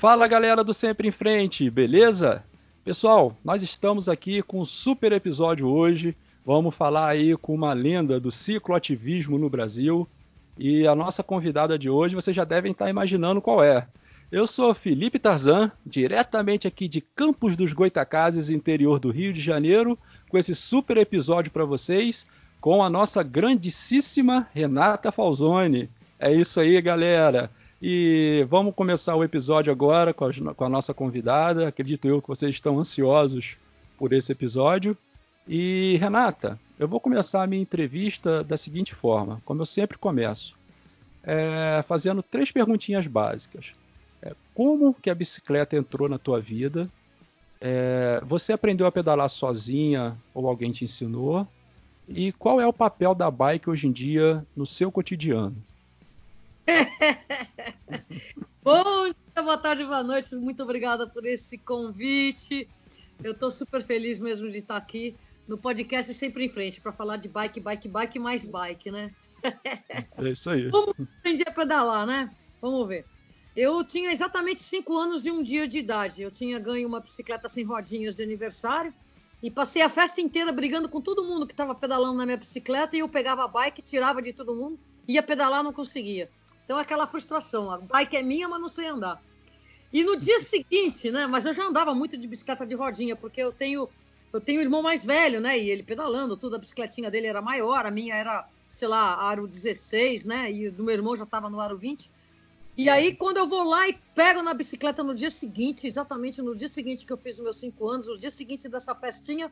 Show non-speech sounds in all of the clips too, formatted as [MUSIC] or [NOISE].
Fala galera do Sempre em Frente, beleza? Pessoal, nós estamos aqui com um super episódio hoje. Vamos falar aí com uma lenda do cicloativismo no Brasil. E a nossa convidada de hoje, vocês já devem estar imaginando qual é. Eu sou Felipe Tarzan, diretamente aqui de Campos dos Goitacazes, interior do Rio de Janeiro, com esse super episódio para vocês, com a nossa grandíssima Renata Falzoni. É isso aí, galera. E vamos começar o episódio agora com a, com a, nossa convidada. Acredito eu que vocês estão ansiosos por esse episódio. E Renata, eu vou começar a minha entrevista da seguinte forma, como eu sempre começo, é, fazendo três perguntinhas básicas. É, como que a bicicleta entrou na tua vida? É, você aprendeu a pedalar sozinha ou alguém te ensinou? E qual é o papel da bike hoje em dia no seu cotidiano? [LAUGHS] Bom dia, boa tarde, boa noite. Muito obrigada por esse convite. Eu estou super feliz mesmo de estar aqui no podcast Sempre em Frente para falar de bike, bike, bike mais bike, né? É isso aí. [LAUGHS] Como aprendi a pedalar, né? Vamos ver. Eu tinha exatamente 5 anos e um dia de idade. Eu tinha ganho uma bicicleta sem rodinhas de aniversário e passei a festa inteira brigando com todo mundo que estava pedalando na minha bicicleta e eu pegava a bike, tirava de todo mundo, ia pedalar, não conseguia. Então aquela frustração, a bike é minha, mas não sei andar. E no dia seguinte, né? Mas eu já andava muito de bicicleta de rodinha, porque eu tenho eu tenho um irmão mais velho, né? E ele pedalando, tudo, a bicicletinha dele era maior, a minha era, sei lá, aro 16, né? E do meu irmão já estava no aro 20. E aí, quando eu vou lá e pego na bicicleta no dia seguinte, exatamente no dia seguinte que eu fiz os meus cinco anos, no dia seguinte dessa festinha,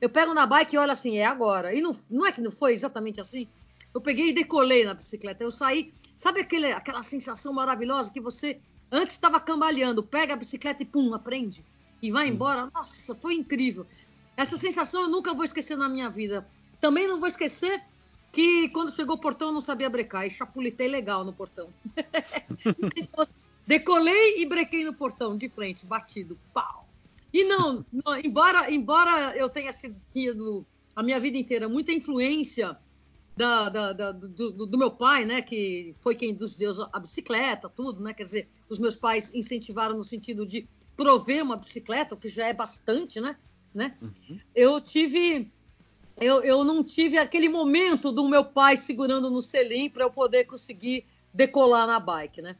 eu pego na bike e olho assim, é agora. E não, não é que não foi exatamente assim? Eu peguei e decolei na bicicleta. Eu saí, Sabe aquele, aquela sensação maravilhosa que você antes estava cambaleando, pega a bicicleta e pum, aprende e vai embora? Nossa, foi incrível. Essa sensação eu nunca vou esquecer na minha vida. Também não vou esquecer que quando chegou o portão eu não sabia brecar e chapulitei legal no portão. [LAUGHS] então, decolei e brequei no portão de frente, batido, pau. E não, não [LAUGHS] embora, embora eu tenha sido tido a minha vida inteira muita influência da, da, da, do, do, meu pai, né, que foi quem deu a bicicleta, tudo, né, quer dizer, os meus pais incentivaram no sentido de prover uma bicicleta, o que já é bastante, né, né? Uhum. Eu tive, eu, eu não tive aquele momento do meu pai segurando no selim para eu poder conseguir decolar na bike, né?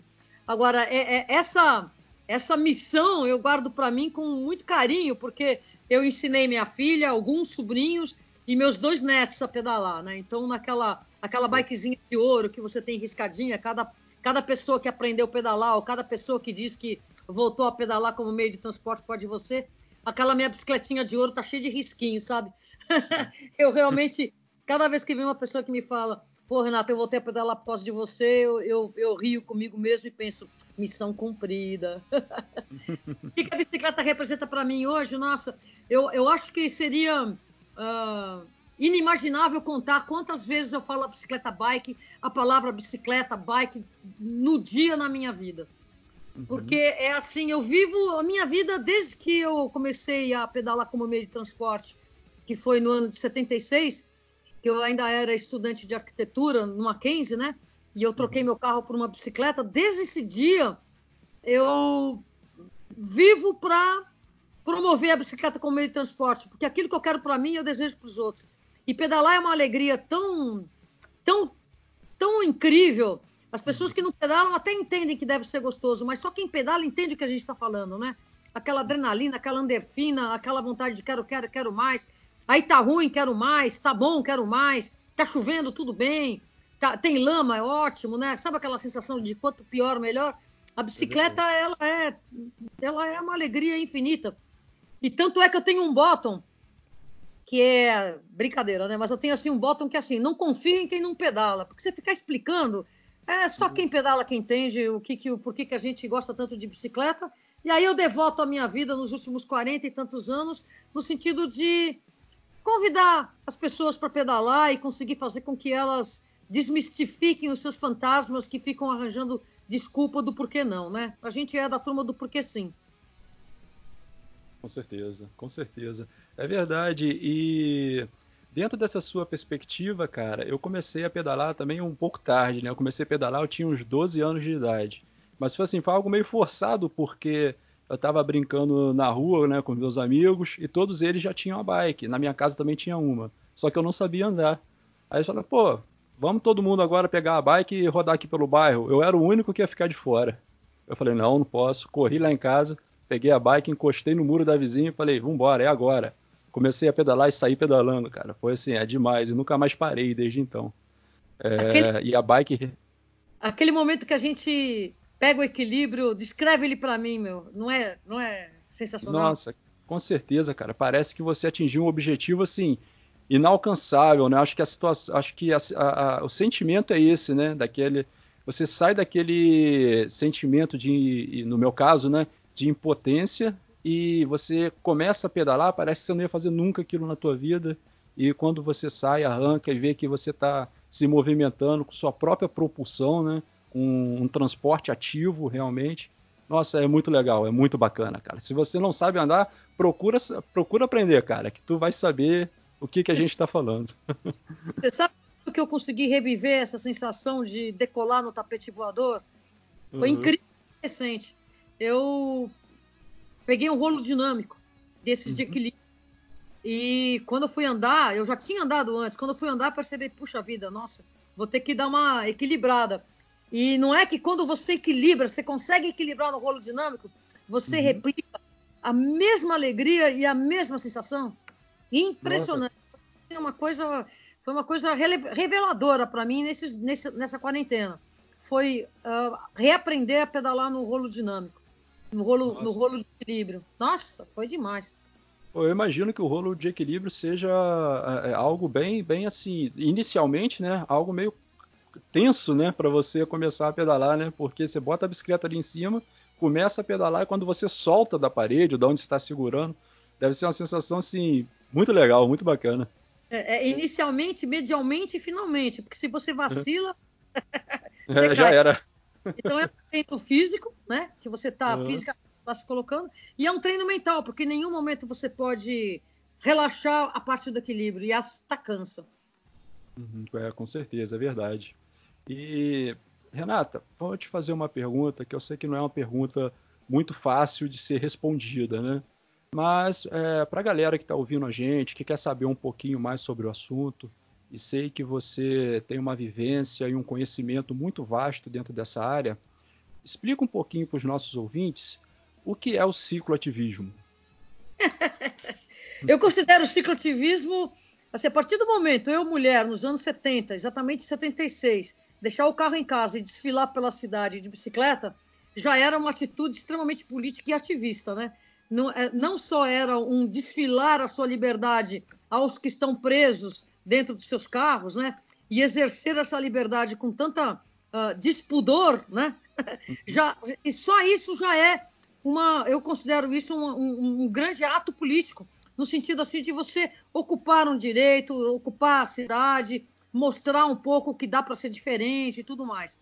Agora, é, é, essa essa missão eu guardo para mim com muito carinho, porque eu ensinei minha filha, alguns sobrinhos e meus dois netos a pedalar, né? Então, naquela aquela bikezinha de ouro que você tem riscadinha, cada, cada pessoa que aprendeu a pedalar, ou cada pessoa que diz que voltou a pedalar como meio de transporte pode você, aquela minha bicicletinha de ouro tá cheia de risquinhos, sabe? [LAUGHS] eu realmente, cada vez que vem uma pessoa que me fala, pô, Renato, eu voltei a pedalar após de você, eu, eu, eu, rio comigo mesmo e penso, missão cumprida. [LAUGHS] o que a bicicleta representa para mim hoje? Nossa, eu, eu acho que seria uh, inimaginável contar quantas vezes eu falo a bicicleta bike, a palavra bicicleta, bike, no dia na minha vida. Uhum. Porque é assim, eu vivo a minha vida desde que eu comecei a pedalar como meio de transporte, que foi no ano de 76, que eu ainda era estudante de arquitetura no Mackenzie, né? E eu troquei uhum. meu carro por uma bicicleta. Desde esse dia, eu vivo para promover a bicicleta como meio de transporte, porque aquilo que eu quero para mim eu desejo para os outros. E pedalar é uma alegria tão, tão, tão incrível. As pessoas que não pedalam até entendem que deve ser gostoso, mas só quem pedala entende o que a gente está falando, né? Aquela adrenalina, aquela endorfina, aquela vontade de quero, quero, quero mais. Aí tá ruim, quero mais. Tá bom, quero mais. Tá chovendo, tudo bem. Tá, tem lama, é ótimo, né? Sabe aquela sensação de quanto pior, melhor? A bicicleta, ela é, ela é uma alegria infinita. E tanto é que eu tenho um bottom que é brincadeira, né? Mas eu tenho assim um bottom que assim, não confia em quem não pedala, porque você ficar explicando, é só quem pedala que entende o que, que o porquê que a gente gosta tanto de bicicleta. E aí eu devoto a minha vida nos últimos 40 e tantos anos no sentido de convidar as pessoas para pedalar e conseguir fazer com que elas desmistifiquem os seus fantasmas que ficam arranjando desculpa do porquê não, né? A gente é da turma do porquê sim. Com certeza, com certeza. É verdade. E dentro dessa sua perspectiva, cara, eu comecei a pedalar também um pouco tarde, né? Eu comecei a pedalar, eu tinha uns 12 anos de idade. Mas foi assim, foi algo meio forçado, porque eu estava brincando na rua, né, com meus amigos, e todos eles já tinham a bike. Na minha casa também tinha uma. Só que eu não sabia andar. Aí eles falaram, pô, vamos todo mundo agora pegar a bike e rodar aqui pelo bairro. Eu era o único que ia ficar de fora. Eu falei, não, não posso. Corri lá em casa, peguei a bike, encostei no muro da vizinha e falei, vambora, é agora. Comecei a pedalar e saí pedalando, cara. Foi assim, é demais. E nunca mais parei desde então. É, Aquele... E a bike. Aquele momento que a gente pega o equilíbrio, descreve ele para mim, meu. Não é, não é sensacional? Nossa, com certeza, cara. Parece que você atingiu um objetivo assim inalcançável, né? Acho que a situação, acho que a, a, a, o sentimento é esse, né? Daquele, você sai daquele sentimento de, no meu caso, né? De impotência e você começa a pedalar, parece que você não ia fazer nunca aquilo na tua vida e quando você sai, arranca e vê que você está se movimentando com sua própria propulsão, né? Um, um transporte ativo realmente. Nossa, é muito legal, é muito bacana, cara. Se você não sabe andar, procura, procura aprender, cara, que tu vai saber o que, que a gente está falando. [LAUGHS] Você sabe que eu consegui reviver essa sensação de decolar no tapete voador? Foi uhum. incrível recente. Eu peguei um rolo dinâmico desses uhum. de equilíbrio. E quando eu fui andar, eu já tinha andado antes, quando eu fui andar, percebi, puxa vida, nossa, vou ter que dar uma equilibrada. E não é que quando você equilibra, você consegue equilibrar no rolo dinâmico, você uhum. replica a mesma alegria e a mesma sensação. Impressionante. Foi uma coisa, foi uma coisa reveladora para mim nesses, nesse, nessa quarentena. Foi uh, reaprender a pedalar no rolo dinâmico, no rolo, no rolo de equilíbrio. Nossa, foi demais. Eu imagino que o rolo de equilíbrio seja é, é algo bem, bem assim, inicialmente, né? Algo meio tenso, né, para você começar a pedalar, né? Porque você bota a bicicleta ali em cima, começa a pedalar e quando você solta da parede, ou da onde está segurando, deve ser uma sensação assim muito legal, muito bacana. É, é, inicialmente, medialmente e finalmente, porque se você vacila, [LAUGHS] você é, já era. Então é um treino físico, né? Que você está uhum. física tá se colocando, e é um treino mental, porque em nenhum momento você pode relaxar a parte do equilíbrio e está cansa. Uhum, é, com certeza, é verdade. E Renata, vou te fazer uma pergunta que eu sei que não é uma pergunta muito fácil de ser respondida, né? Mas é, para a galera que está ouvindo a gente, que quer saber um pouquinho mais sobre o assunto, e sei que você tem uma vivência e um conhecimento muito vasto dentro dessa área, explica um pouquinho para os nossos ouvintes o que é o cicloativismo. [LAUGHS] eu considero o cicloativismo, assim, a partir do momento, eu, mulher, nos anos 70, exatamente 76, deixar o carro em casa e desfilar pela cidade de bicicleta, já era uma atitude extremamente política e ativista, né? não, é, não só era um desfilar a sua liberdade aos que estão presos dentro dos seus carros, né? E exercer essa liberdade com tanta uh, despudor, né? [LAUGHS] já, e só isso já é uma, eu considero isso um, um, um, grande ato político, no sentido assim de você ocupar um direito, ocupar a cidade, mostrar um pouco que dá para ser diferente e tudo mais.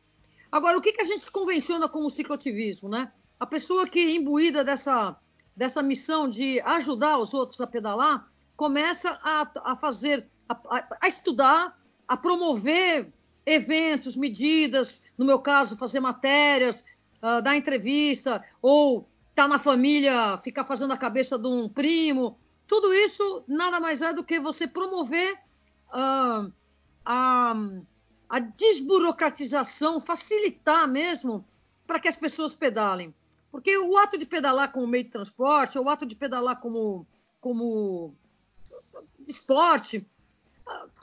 Agora, o que, que a gente convenciona como cicloativismo, né? A pessoa que é imbuída dessa dessa missão de ajudar os outros a pedalar, começa a, a fazer, a, a, estudar, a promover eventos, medidas, no meu caso, fazer matérias, uh, dar entrevista, ou estar tá na família, ficar fazendo a cabeça de um primo. Tudo isso nada mais é do que você promover uh, a, a desburocratização, facilitar mesmo para que as pessoas pedalem. Porque o ato de pedalar como meio de transporte, ou o ato de pedalar como, como esporte,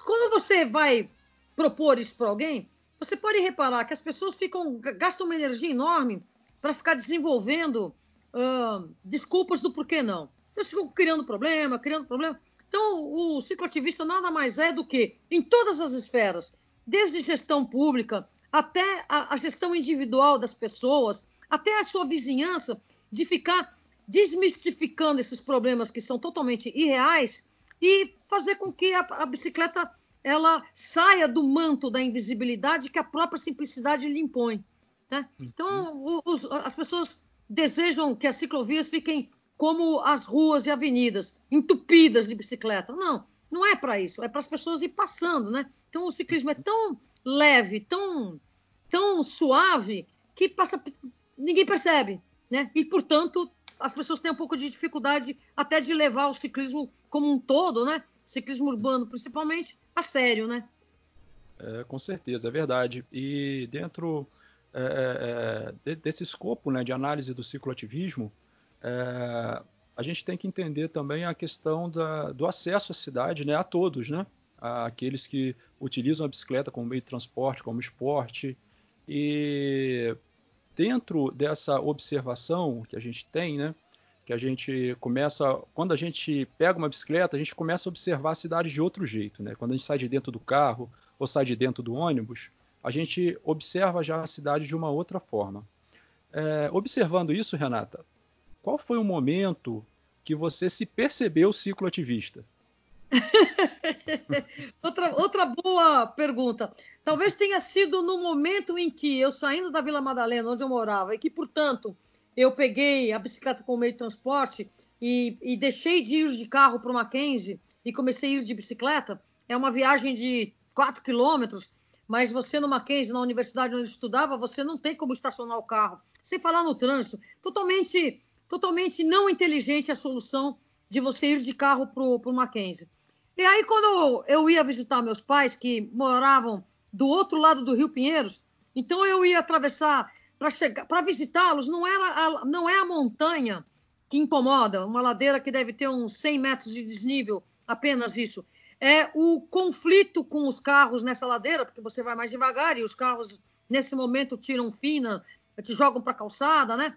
quando você vai propor isso para alguém, você pode reparar que as pessoas ficam gastam uma energia enorme para ficar desenvolvendo uh, desculpas do porquê não. Então, ficam criando problema, criando problema. Então, o cicloativista nada mais é do que, em todas as esferas, desde gestão pública até a, a gestão individual das pessoas, até a sua vizinhança, de ficar desmistificando esses problemas que são totalmente irreais e fazer com que a, a bicicleta ela saia do manto da invisibilidade que a própria simplicidade lhe impõe. Tá? Então, os, as pessoas desejam que as ciclovias fiquem como as ruas e avenidas, entupidas de bicicleta. Não, não é para isso, é para as pessoas ir passando, né? Então, o ciclismo é tão leve, tão, tão suave, que passa ninguém percebe, né? E, portanto, as pessoas têm um pouco de dificuldade até de levar o ciclismo como um todo, né? Ciclismo urbano, principalmente, a sério, né? É, com certeza, é verdade. E dentro é, é, desse escopo né, de análise do cicloativismo, é, a gente tem que entender também a questão da, do acesso à cidade né, a todos, né? Aqueles que utilizam a bicicleta como meio de transporte, como esporte. E dentro dessa observação que a gente tem, né, que a gente começa, quando a gente pega uma bicicleta, a gente começa a observar a cidade de outro jeito, né? Quando a gente sai de dentro do carro ou sai de dentro do ônibus, a gente observa já a cidade de uma outra forma. É, observando isso, Renata, qual foi o momento que você se percebeu cicloativista? [LAUGHS] outra, outra boa pergunta. Talvez tenha sido no momento em que eu saindo da Vila Madalena, onde eu morava, e que, portanto, eu peguei a bicicleta como meio de transporte e, e deixei de ir de carro para o Mackenzie e comecei a ir de bicicleta. É uma viagem de 4 quilômetros, mas você no Mackenzie, na universidade onde eu estudava, você não tem como estacionar o carro. Sem falar no trânsito. Totalmente, totalmente não inteligente a solução de você ir de carro para o Mackenzie. E aí, quando eu ia visitar meus pais, que moravam do outro lado do Rio Pinheiros, então eu ia atravessar para chegar, para visitá-los, não era a, não é a montanha que incomoda, uma ladeira que deve ter uns 100 metros de desnível, apenas isso. É o conflito com os carros nessa ladeira, porque você vai mais devagar e os carros nesse momento tiram fina, te jogam para a calçada, né?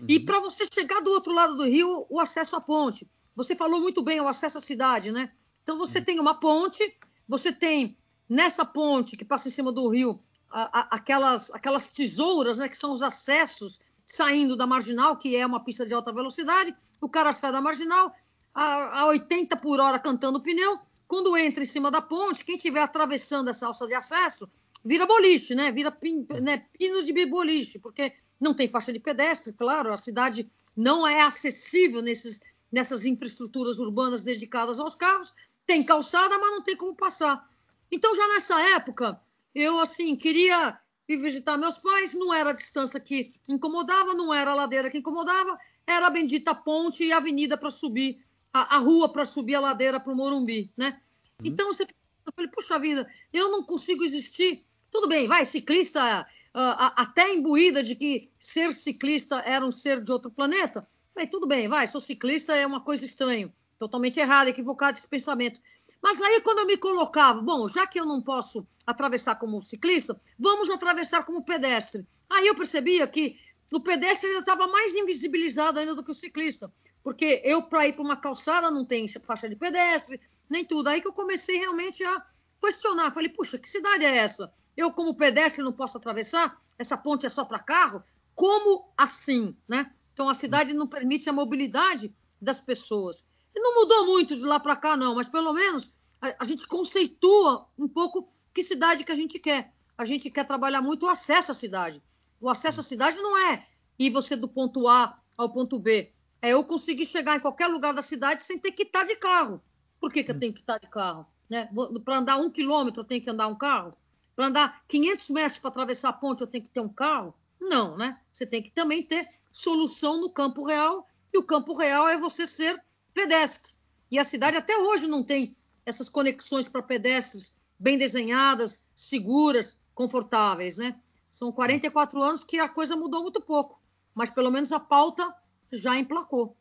Uhum. E para você chegar do outro lado do rio, o acesso à ponte. Você falou muito bem, o acesso à cidade, né? Então você uhum. tem uma ponte, você tem nessa ponte que passa em cima do rio a, a, aquelas, aquelas tesouras, né, que são os acessos saindo da marginal, que é uma pista de alta velocidade. O cara sai da marginal a, a 80 por hora cantando o pneu. Quando entra em cima da ponte, quem estiver atravessando essa alça de acesso vira boliche, né? Vira pin, né, pino de boliche, porque não tem faixa de pedestre, claro, a cidade não é acessível nesses, nessas infraestruturas urbanas dedicadas aos carros. Tem calçada, mas não tem como passar. Então, já nessa época, eu, assim, queria ir visitar meus pais, não era a distância que incomodava, não era a ladeira que incomodava, era a bendita ponte e a avenida para subir, a, a rua para subir a ladeira para o Morumbi, né? Uhum. Então, você, eu falei, puxa vida, eu não consigo existir. Tudo bem, vai, ciclista, uh, até imbuída de que ser ciclista era um ser de outro planeta. Mas tudo bem, vai, sou ciclista é uma coisa estranha totalmente errado, equivocado esse pensamento. Mas aí, quando eu me colocava, bom, já que eu não posso atravessar como ciclista, vamos atravessar como pedestre. Aí eu percebia que o pedestre estava mais invisibilizado ainda do que o ciclista, porque eu, para ir para uma calçada, não tem faixa de pedestre, nem tudo. Aí que eu comecei realmente a questionar. Falei, puxa, que cidade é essa? Eu, como pedestre, não posso atravessar? Essa ponte é só para carro? Como assim, né? Então, a cidade não permite a mobilidade das pessoas. Não mudou muito de lá para cá, não, mas pelo menos a, a, gente conceitua um pouco que cidade que a gente quer. A gente quer trabalhar muito o acesso à cidade. O acesso à cidade não é ir você do ponto A ao ponto B. É eu conseguir chegar em qualquer lugar da cidade sem ter que estar de carro. Por que, que eu tenho que estar de carro? Né? Para andar um quilômetro eu tenho que andar um carro? Para andar 500 metros para atravessar a ponte eu tenho que ter um carro? Não, né? Você tem que também ter solução no campo real. E o campo real é você ser pedestre. E a cidade até hoje não tem essas conexões para pedestres bem desenhadas, seguras, confortáveis, né? São 44 anos que a coisa mudou muito pouco, mas pelo menos a pauta já emplacou.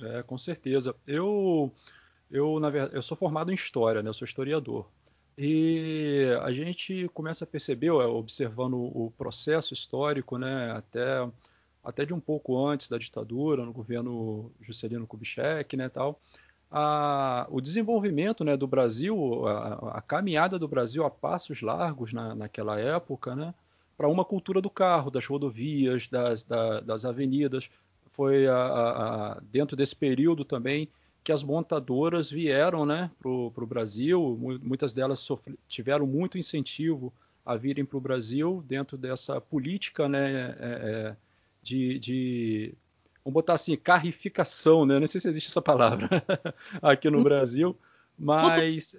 É, com certeza. Eu, eu, na verdade, eu sou formado em história, né? Eu sou historiador. E a gente começa a perceber, observando o processo histórico, né? Até até de um pouco antes da ditadura, no governo Juscelino Kubitschek, né, tal, a, o desenvolvimento né, do Brasil, a, a, caminhada do Brasil a passos largos na, naquela época, né, para uma cultura do carro, das rodovias, das, da, das avenidas. Foi a, dentro desse período também que as montadoras vieram né, para o Brasil, muitas delas sofre, tiveram muito incentivo a virem para o Brasil dentro dessa política né, é, é, de, de vamos botar assim, carrificação, né? Não sei se existe essa palavra [LAUGHS] aqui no Brasil, mas.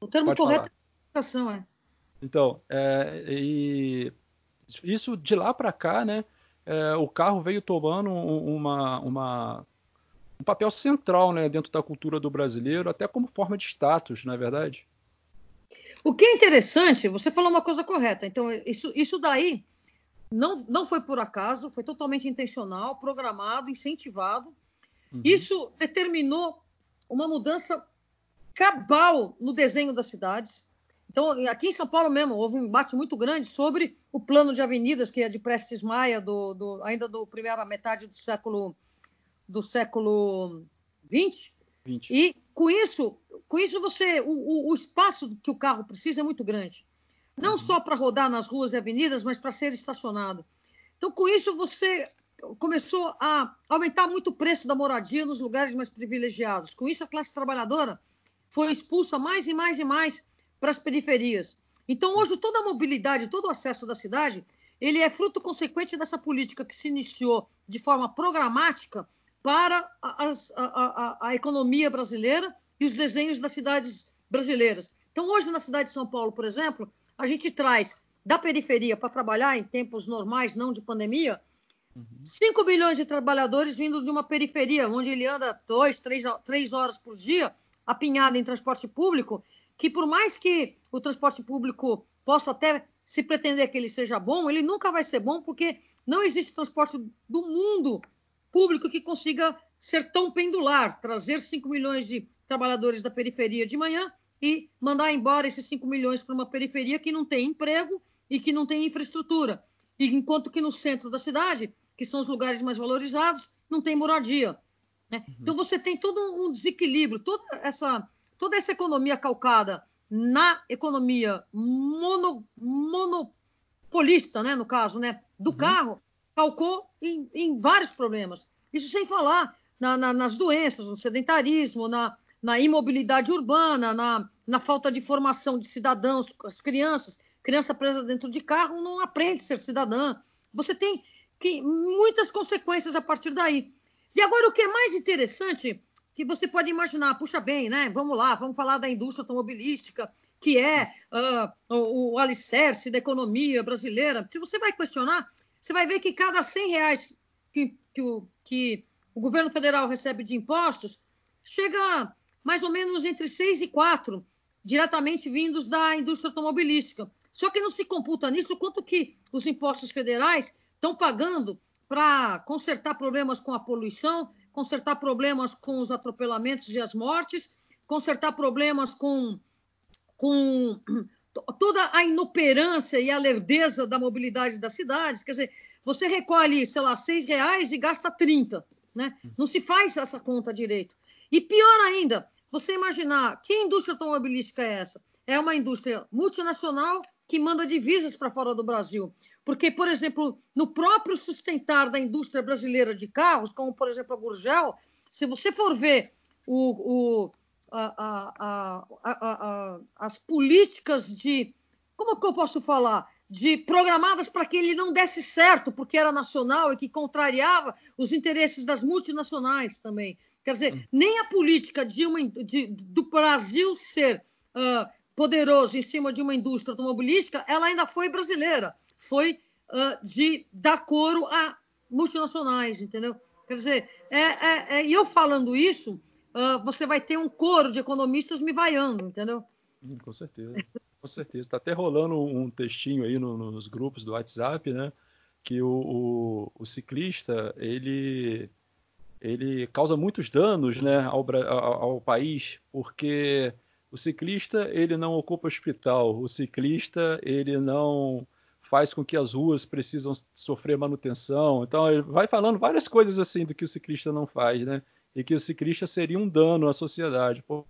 O termo correto falar. é carrificação, é. Então, é, e isso de lá para cá, né? É, o carro veio tomando uma, uma, um papel central né, dentro da cultura do brasileiro, até como forma de status, não é verdade? O que é interessante, você falou uma coisa correta. Então, isso, isso daí não, não foi por acaso, foi totalmente intencional, programado, incentivado. Uhum. Isso determinou uma mudança cabal no desenho das cidades. Então, aqui em São Paulo mesmo, houve um embate muito grande sobre o plano de avenidas, que é de Prestes Maia, do, do, ainda do primeira metade do século do século 20. 20. E com isso, com isso você, o, o, espaço que o carro precisa é muito grande. Não uhum. só para rodar nas ruas e avenidas, mas para ser estacionado. Então, com isso, você começou a aumentar muito o preço da moradia nos lugares mais privilegiados. Com isso, a classe trabalhadora foi expulsa mais e mais e mais para as periferias. Então, hoje, toda a mobilidade, todo o acesso da cidade, ele é fruto consequente dessa política que se iniciou de forma programática para as, a, a, a, economia brasileira e os desenhos das cidades brasileiras. Então, hoje, na cidade de São Paulo, por exemplo, a gente traz da periferia para trabalhar em tempos normais, não de pandemia, uhum. 5 milhões de trabalhadores vindo de uma periferia, onde ele anda dois, três, três horas por dia, apinhado em transporte público, que por mais que o transporte público possa até se pretender que ele seja bom, ele nunca vai ser bom, porque não existe transporte do mundo público que consiga ser tão pendular, trazer 5 milhões de trabalhadores da periferia de manhã e mandar embora esses 5 milhões para uma periferia que não tem emprego e que não tem infraestrutura. E enquanto que no centro da cidade, que são os lugares mais valorizados, não tem moradia. Né? Uhum. Então você tem todo um desequilíbrio, toda essa, toda essa economia calcada na economia mono, monopolista, né, no caso, né, do uhum. carro, calcou em, em vários problemas. Isso sem falar na, na, nas doenças, no sedentarismo, na, na imobilidade urbana, na, na, falta de formação de cidadãos, as crianças, criança presa dentro de carro não aprende a ser cidadã. Você tem que, muitas consequências a partir daí. E agora o que é mais interessante, que você pode imaginar, puxa bem, né? Vamos lá, vamos falar da indústria automobilística, que é uh, o, o alicerce da economia brasileira. Se você vai questionar, você vai ver que cada 100 reais que, que, o, que o governo federal recebe de impostos, chega mais ou menos entre 6 e 4, diretamente vindos da indústria automobilística. Só que não se computa nisso quanto que os impostos federais estão pagando para consertar problemas com a poluição, consertar problemas com os atropelamentos e as mortes, consertar problemas com, com [CLEARS THROAT] toda a inoperância e a lerdeza da mobilidade das cidades. Quer dizer, você recolhe, sei lá, seis reais e gasta 30. Né? Não se faz essa conta direito. E pior ainda, você imaginar que indústria automobilística é essa? É uma indústria multinacional que manda divisas para fora do Brasil. Porque, por exemplo, no próprio sustentar da indústria brasileira de carros, como por exemplo a Gurgel, se você for ver o, o a, a, a, as políticas de. Como que eu posso falar? De programadas para que ele não desse certo, porque era nacional e que contrariava os interesses das multinacionais também. Quer dizer, hum. nem a política de uma, de, do Brasil ser uh, poderoso em cima de uma indústria automobilística, ela ainda foi brasileira. Foi uh, de dar coro a multinacionais, entendeu? Quer dizer, é, é, é, eu falando isso, uh, você vai ter um coro de economistas me vaiando, entendeu? Hum, com certeza, com certeza. Está até rolando um textinho aí no, nos grupos do WhatsApp, né? Que o, o, o, ciclista ele ele causa muitos danos, né, ao, ao, ao país, porque o ciclista ele não ocupa hospital, o ciclista ele não faz com que as ruas precisam sofrer manutenção. Então ele vai falando várias coisas assim do que o ciclista não faz, né? e que o ciclista seria um dano à sociedade. Pô,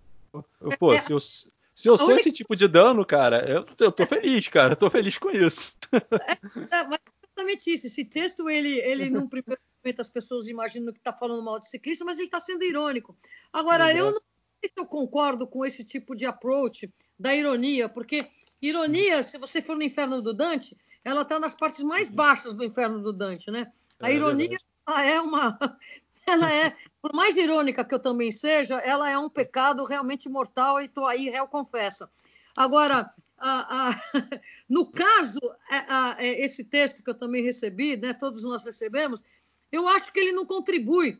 pô se eu, se eu sou esse tipo de dano, cara, eu, eu tô feliz, cara, eu tô feliz com isso. É, é, mas exatamente isso. Esse texto, ele, ele num primeiro momento as pessoas imaginam que está falando mal de ciclista, mas ele está sendo irônico. Agora, eu não sei se eu concordo com esse tipo de approach da ironia, porque ironia, se você for no inferno do Dante, ela está nas partes mais uhum. baixas do inferno do Dante, né? A é ironia é uma [LAUGHS] ela é, por mais irônica que eu também seja, ela é um pecado realmente mortal e estou aí, réu confessa. Agora, a, a, [LAUGHS] no caso, a, esse texto que eu também recebi, né, todos nós recebemos, eu acho que ele não contribui,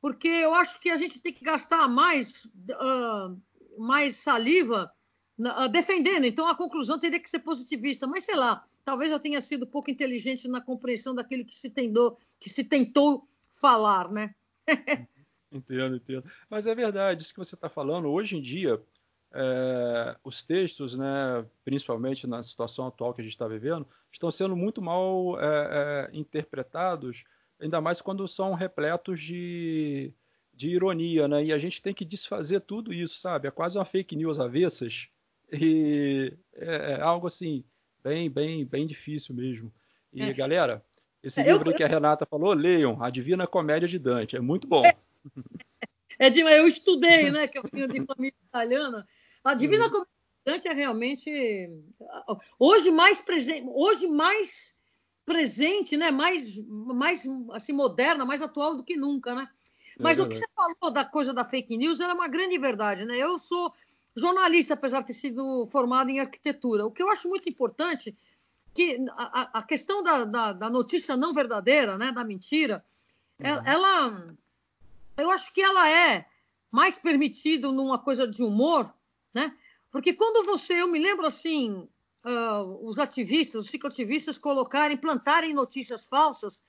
porque eu acho que a gente tem que gastar mais, uh, mais saliva uh, defendendo. Então a conclusão teria que ser positivista, mas sei lá, talvez eu tenha sido pouco inteligente na compreensão daquilo que se tentou, que se tentou falar, né? [LAUGHS] entendo, entendo. Mas é verdade, isso que você está falando. Hoje em dia, é, os textos, né, principalmente na situação atual que a gente está vivendo, estão sendo muito mal é, é, interpretados, ainda mais quando são repletos de, de ironia, né? E a gente tem que desfazer tudo isso, sabe? É quase uma fake news avessas e é, é algo assim bem, bem, bem difícil mesmo. E é. galera, esse é, livro eu... que a Renata falou, leiam, A Divina Comédia de Dante, é muito bom. É, de, eu estudei, né? Que eu venho de família italiana. A Divina uhum. Comédia de Dante é realmente hoje mais presente, hoje mais presente, né? Mais, mais assim moderna, mais atual do que nunca, né? É Mas é o que você falou da coisa da fake news era uma grande verdade, né? Eu sou jornalista, apesar de ter sido formado em arquitetura. O que eu acho muito importante que a, a questão da, da, da, notícia não verdadeira, né, da mentira, uhum. ela, eu acho que ela é mais permitido numa coisa de humor, né? Porque quando você, eu me lembro assim, uh, os ativistas, os cicloativistas colocarem, plantarem notícias falsas,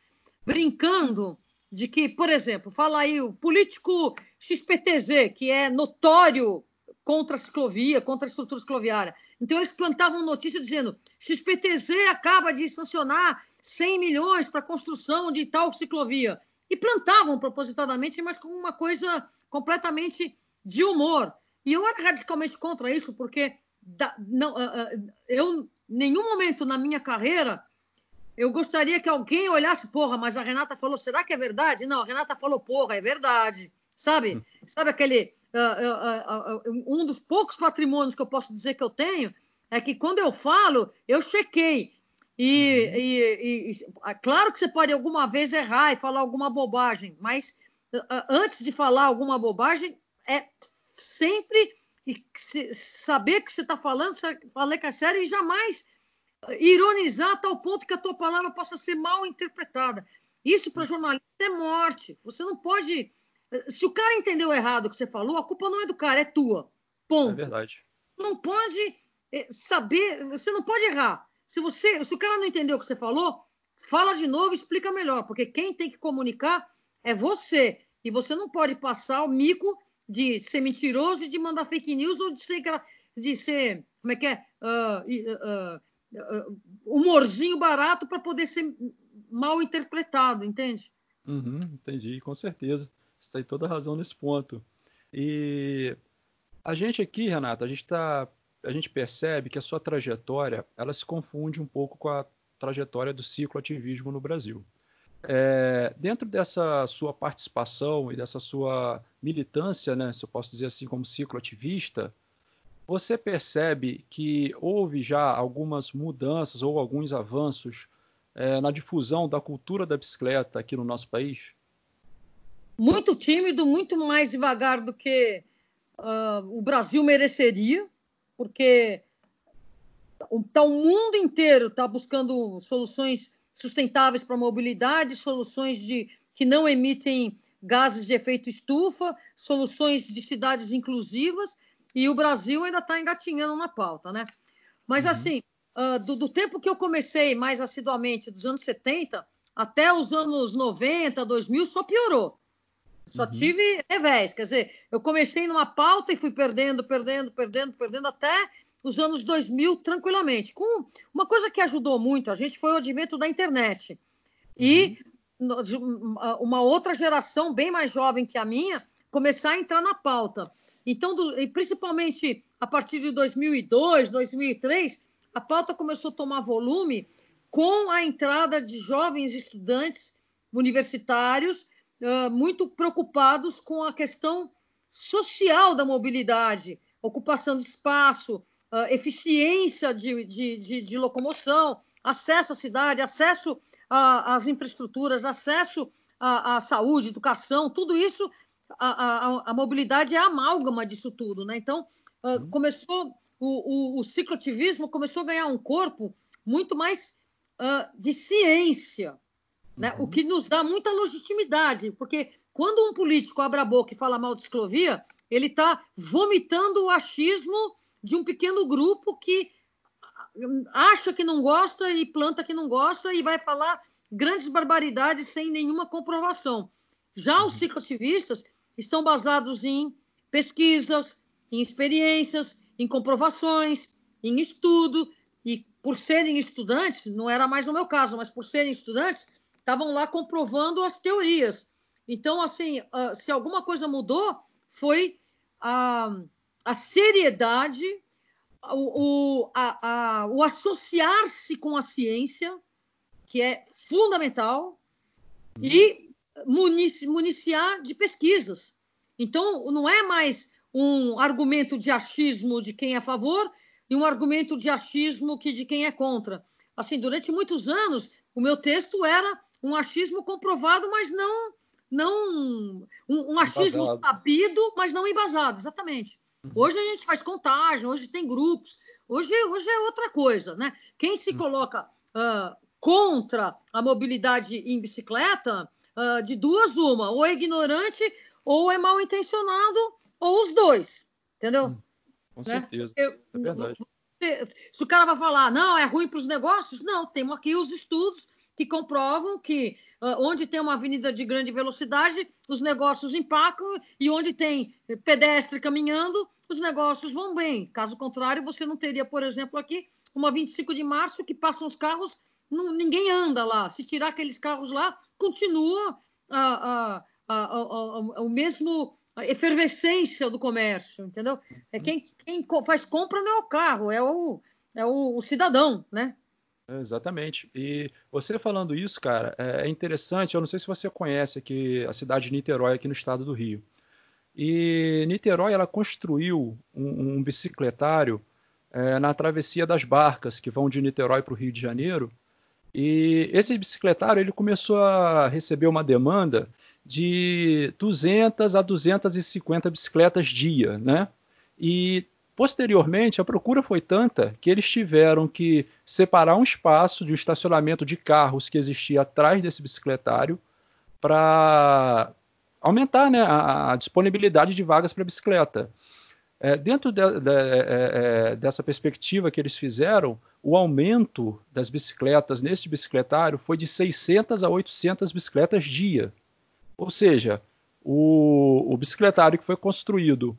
brincando de que, por exemplo, fala aí o político XPTZ, que é notório contra a ciclovia, contra a estrutura cicloviária. Então, eles plantavam notícia dizendo: XPTZ acaba de sancionar 100 milhões para a construção de tal ciclovia. E plantavam propositadamente, mas como uma coisa completamente de humor. E eu era radicalmente contra isso, porque da, não, uh, eu, em nenhum momento na minha carreira, eu gostaria que alguém olhasse, porra, mas a Renata falou, será que é verdade? Não, a Renata falou, porra, é verdade. Sabe? Hum. Sabe aquele uh, uh, um dos poucos patrimônios que eu posso dizer que eu tenho é que quando eu falo, eu chequei. E, uhum. e, e, e, claro que você pode alguma vez errar e falar alguma bobagem, mas antes de falar alguma bobagem, é sempre saber que você está falando, falar sério e jamais ironizar a tal ponto que a tua palavra possa ser mal interpretada. Isso para jornalista é morte. Você não pode se o cara entendeu errado o que você falou, a culpa não é do cara, é tua. Ponto. É verdade. Não pode eh, saber, você não pode errar. Se você, se o cara não entendeu o que você falou, fala de novo, explica melhor, porque quem tem que comunicar é você. E você não pode passar o mico de ser mentiroso e de mandar fake news ou de ser, de ser como é que é? Uh, uh, uh, humorzinho barato para poder ser mal interpretado, entende? Uhum, entendi, com certeza. Você tem toda a razão nesse ponto. E a gente aqui, Renata, a gente tá, a gente percebe que a sua trajetória, ela se confunde um pouco com a trajetória do cicloativismo no Brasil. É, dentro dessa sua participação e dessa sua militância, né, se eu posso dizer assim, como cicloativista, você percebe que houve já algumas mudanças ou alguns avanços é, na difusão da cultura da bicicleta aqui no nosso país? muito tímido, muito mais devagar do que uh, o Brasil mereceria, porque tá, o mundo inteiro está buscando soluções sustentáveis para a mobilidade, soluções de, que não emitem gases de efeito estufa, soluções de cidades inclusivas, e o Brasil ainda está engatinhando na pauta, né? Mas uhum. assim, uh, do, do, tempo que eu comecei mais assiduamente, dos anos 70 até os anos 90, 2000, só piorou. Só uhum. tive revés. Quer dizer, eu comecei numa pauta e fui perdendo, perdendo, perdendo, perdendo até os anos 2000 tranquilamente. Com uma coisa que ajudou muito a gente foi o advento da internet. E uhum. uma outra geração bem mais jovem que a minha começar a entrar na pauta. Então, do, e principalmente a partir de 2002, 2003, a pauta começou a tomar volume com a entrada de jovens estudantes universitários uh, muito preocupados com a questão social da mobilidade, ocupação de espaço, uh, eficiência de, de, de, de, locomoção, acesso à cidade, acesso às infraestruturas, acesso à, à, saúde, educação, tudo isso, a, a, a, mobilidade é a amálgama disso tudo, né? Então, uh, começou o, o, o cicloativismo começou a ganhar um corpo muito mais uh, de ciência, né? Uhum. o que nos dá muita legitimidade, porque quando um político abre a boca e fala mal de ciclovia, ele está vomitando o achismo de um pequeno grupo que acha que não gosta e planta que não gosta e vai falar grandes barbaridades sem nenhuma comprovação. Já os uhum. cicloativistas estão basados em pesquisas, em experiências, em comprovações, em estudo, e por serem estudantes, não era mais no meu caso, mas por serem estudantes, estavam lá comprovando as teorias. Então, assim, ah, se alguma coisa mudou, foi a, a seriedade, o, o, o associar-se com a ciência, que é fundamental, e municiar de pesquisas. Então, não é mais um argumento de achismo de quem é a favor e um argumento de achismo que de quem é contra. Assim, durante muitos anos, o meu texto era um achismo comprovado, mas não não um, um achismo embasado. sabido, mas não embasado, exatamente. Uhum. Hoje a gente faz contagem, hoje tem grupos, hoje, hoje é outra coisa, né? Quem se uhum. coloca uh, contra a mobilidade em bicicleta, uh, de duas uma, ou é ignorante, ou é mal intencionado, ou os dois, entendeu? Hum, com né? certeza. Eu, é verdade. Se o cara vai falar, não, é ruim para os negócios, não, temos aqui os estudos que comprovam que onde tem uma avenida de grande velocidade, os negócios empacam, e onde tem pedestre caminhando, os negócios vão bem. Caso contrário, você não teria, por exemplo, aqui uma 25 de março que passam os carros, não, ninguém anda lá. Se tirar aqueles carros lá, continua a, a, a, o mesmo efervescência do comércio, entendeu? É quem, quem faz compra não é o carro, é o, é o, o cidadão, né? Exatamente. E você falando isso, cara, é, é interessante. Eu não sei se você conhece aqui a cidade de Niterói, aqui no estado do Rio. E Niterói, ela construiu um, um bicicletário é, na travessia das barcas que vão de Niterói para o Rio de Janeiro. E esse bicicletário ele começou a receber uma demanda de 200 a 250 bicicletas dia, né? E posteriormente a procura foi tanta que eles tiveram que separar um espaço de um estacionamento de carros que existia atrás desse bicicletário para aumentar né, a, disponibilidade de vagas para bicicleta. É, dentro de, de, é, é, dessa perspectiva que eles fizeram, o aumento das bicicletas nesse bicicletário foi de 600 a 800 bicicletas dia. Ou seja, o, o bicicletário que foi construído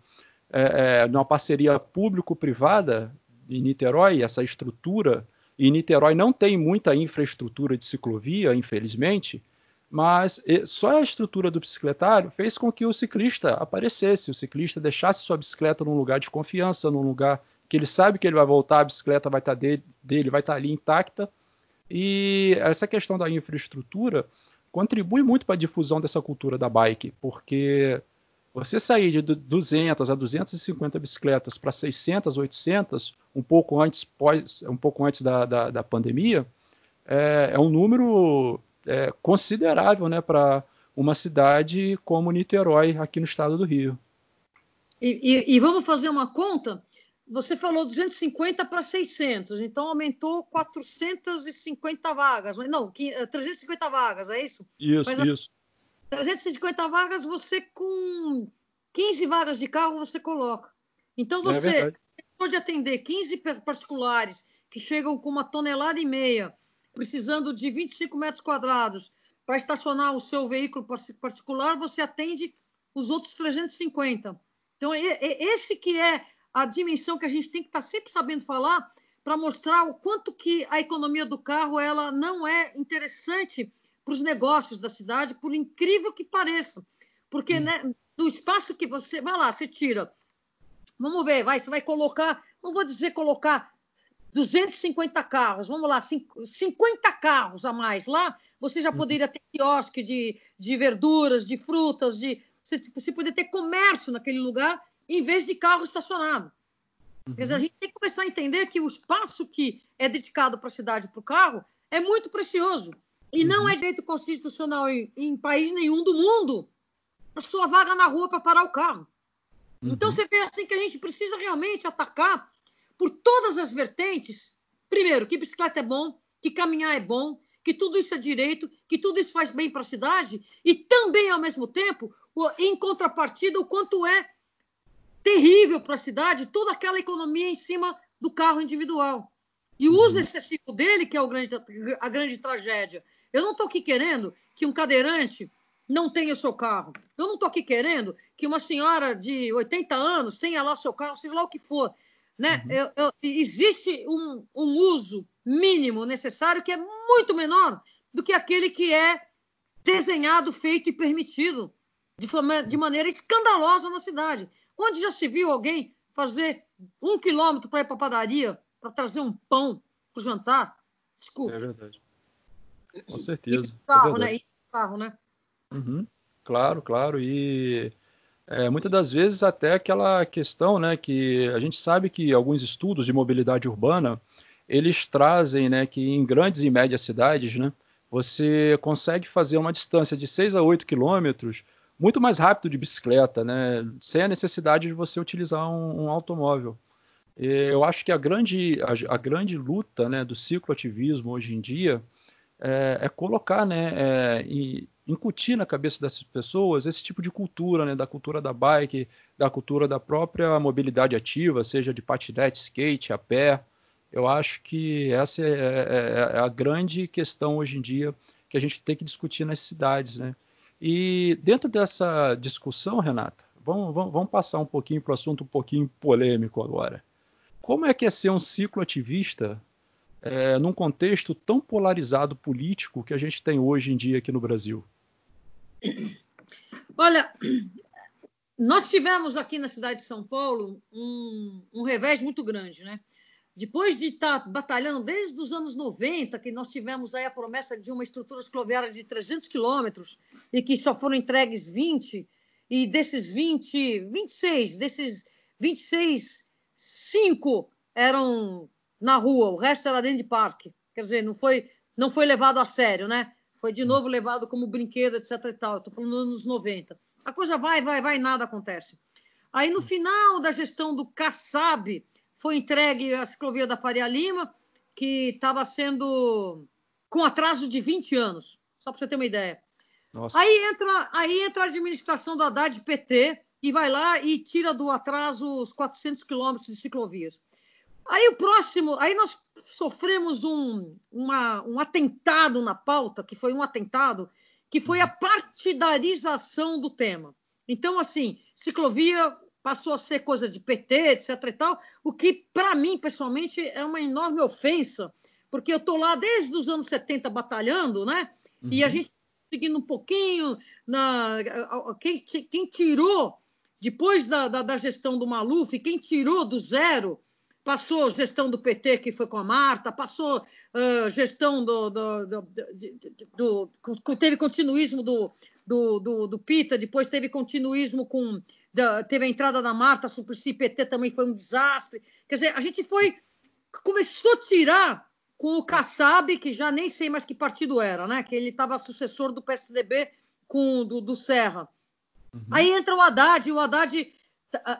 é, é, numa parceria público-privada em Niterói, essa estrutura, e Niterói não tem muita infraestrutura de ciclovia, infelizmente, mas só a estrutura do bicicletário fez com que o ciclista aparecesse, o ciclista deixasse sua bicicleta num lugar de confiança, num lugar que ele sabe que ele vai voltar, a bicicleta vai estar dele, dele vai estar ali intacta. E essa questão da infraestrutura contribui muito para a difusão dessa cultura da bike, porque você sair de 200 a 250 bicicletas para 600, 800, um pouco antes, pós, um pouco antes da, da, da pandemia, é, é, um número é, considerável né, para uma cidade como Niterói, aqui no estado do Rio. E, e, e vamos fazer uma conta? Você falou 250 para 600, então aumentou 450 vagas. Não, 350 eh, vagas, é isso? Isso, Mas, isso. 350 vagas, você com 15 vagas de carro você coloca. Então é você é pode atender 15 particulares que chegam com uma tonelada e meia, precisando de 25 metros quadrados para estacionar o seu veículo particular, você atende os outros 350. Então, esse que é a dimensão que a gente tem que estar tá sempre sabendo falar para mostrar o quanto que a economia do carro ela não é interessante para os negócios da cidade, por incrível que pareça. Porque hum. né, do espaço que você. Vai lá, você tira. Vamos ver, vai, você vai colocar. Não vou dizer colocar 250 carros, vamos lá, 50 carros a mais. Lá você já uhum. poderia ter quiosque de, de verduras, de frutas, de. Você, você poderia ter comércio naquele lugar em vez de carro estacionado. Uhum. Quer dizer, a gente tem que começar a entender que o espaço que é dedicado para a cidade para o carro é muito precioso. E uhum. não é direito constitucional em, em, país nenhum do mundo a sua vaga na rua para parar o carro. Uhum. Então você vê assim que a gente precisa realmente atacar, por todas as vertentes. Primeiro, que bicicleta é bom, que caminhar é bom, que tudo isso é direito, que tudo isso faz bem para a cidade, e também, ao mesmo tempo, em contrapartida, o quanto é terrível para a cidade toda aquela economia em cima do carro individual. E o uso uhum. excessivo dele, que é grande, a grande tragédia. Eu não estou aqui querendo que um cadeirante não tenha seu carro. Eu não estou aqui querendo que uma senhora de 80 anos tenha lá seu carro, seja lá o que for. Né? Uhum. Eu, eu, existe um, um uso mínimo necessário que é muito menor do que aquele que é desenhado, feito e permitido de, de maneira escandalosa na cidade. Onde já se viu alguém fazer um quilômetro para ir para a padaria para trazer um pão para o jantar? Desculpa. É verdade. Com certeza. E carro, é né? E carro, né? Uhum. Claro, claro. E é, muitas das vezes até aquela questão, né, que a gente sabe que alguns estudos de mobilidade urbana eles trazem, né, que em grandes e médias cidades, né, você consegue fazer uma distância de 6 a 8 quilômetros muito mais rápido de bicicleta, né, sem a necessidade de você utilizar um, um automóvel. E eu acho que a grande, a, a grande luta né, do cicloativismo hoje em dia é, é colocar, né, é, e incutir na cabeça dessas pessoas esse tipo de cultura, né, da cultura da bike, da cultura da própria mobilidade ativa, seja de patinete, skate, a pé. Eu acho que essa é, é, é, a grande questão hoje em dia que a gente tem que discutir nas cidades, né? E dentro dessa discussão, Renata, vamos, vamos, vamos passar um pouquinho para o assunto um pouquinho polêmico agora. Como é que é ser um cicloativista é, num contexto tão polarizado político que a gente tem hoje em dia aqui no Brasil? Olha, nós tivemos aqui na cidade de São Paulo um, um revés muito grande, né? Depois de estar tá batalhando desde os anos 90, que nós tivemos aí a promessa de uma estrutura escloviária de 300 quilômetros e que só foram entregues 20, e desses 20, 26, desses 26, 5 eram na rua, o resto era dentro de parque. Quer dizer, não foi, não foi levado a sério, né? Foi de novo levado como brinquedo, etc. e tal. Estou falando nos anos 90. A coisa vai, vai, vai, nada acontece. Aí, no final da gestão do Kassab, foi entregue a ciclovia da Faria Lima, que estava sendo com atraso de 20 anos, só para você ter uma ideia. Nossa. Aí entra, aí entra a administração do Haddad PT e vai lá e tira do atraso os 400 quilômetros de ciclovias. Aí o próximo, aí nós sofremos um, uma, um atentado na pauta, que foi um atentado, que foi a uhum. partidarização do tema. Então, assim, ciclovia passou a ser coisa de PT, etc e tal, o que, para mim, pessoalmente, é uma enorme ofensa, porque eu estou lá desde os anos 70 batalhando, né? Uhum. E a uhum. gente seguindo um pouquinho na quem, quem tirou depois da, da, da, gestão do Maluf, quem tirou do zero passou gestão do PT, que foi com a Marta, passou uh, gestão do, do, do, do, teve continuismo do, do, do, Pita, depois teve continuismo com. teve a entrada da Marta, Suplicy PT também foi um desastre. Quer dizer, a gente foi. começou a tirar com o Kassab, que já nem sei mais que partido era, né? Que ele estava sucessor do PSDB com do, do Serra. Uhum. Aí entra o Haddad, e o Haddad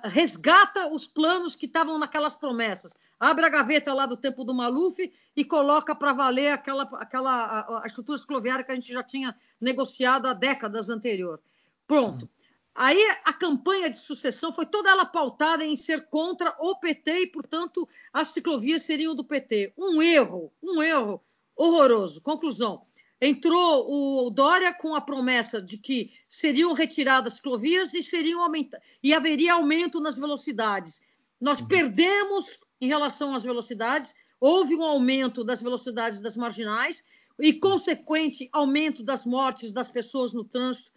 resgata os planos que estavam naquelas promessas. Abre a gaveta lá do tempo do Maluf e coloca para valer aquela, aquela a, a, estrutura escloviária que a gente já tinha negociado há décadas anterior. Pronto. Aí a campanha de sucessão foi toda ela pautada em ser contra o PT e, portanto, as ciclovias seriam do PT. Um erro, um erro horroroso. Conclusão: entrou o Dória com a promessa de que seriam retiradas ciclovias e seriam aumenta e haveria aumento nas velocidades. Nós uhum. perdemos em relação às velocidades, houve um aumento das velocidades das marginais e consequente aumento das mortes das pessoas no trânsito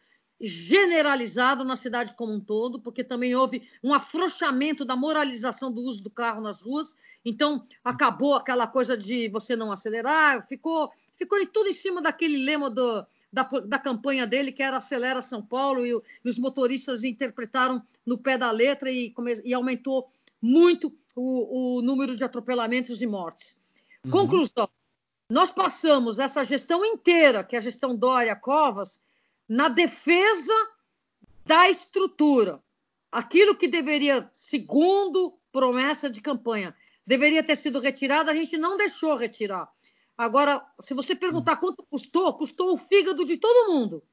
generalizado na cidade como um todo, porque também houve um afrouxamento da moralização do uso do carro nas ruas. Então, acabou aquela coisa de você não acelerar, ficou, ficou tudo em cima daquele lema do, da, da campanha dele, que era Acelera São Paulo, e, e, os motoristas interpretaram no pé da letra e, e aumentou muito o, o, número de atropelamentos e mortes. Uhum. Conclusão: nós passamos essa gestão inteira, que é a gestão Dória Covas, na defesa da estrutura. Aquilo que deveria, segundo promessa de campanha, deveria ter sido retirada, a gente não deixou retirar. Agora, se você perguntar quanto custou, custou o fígado de todo mundo.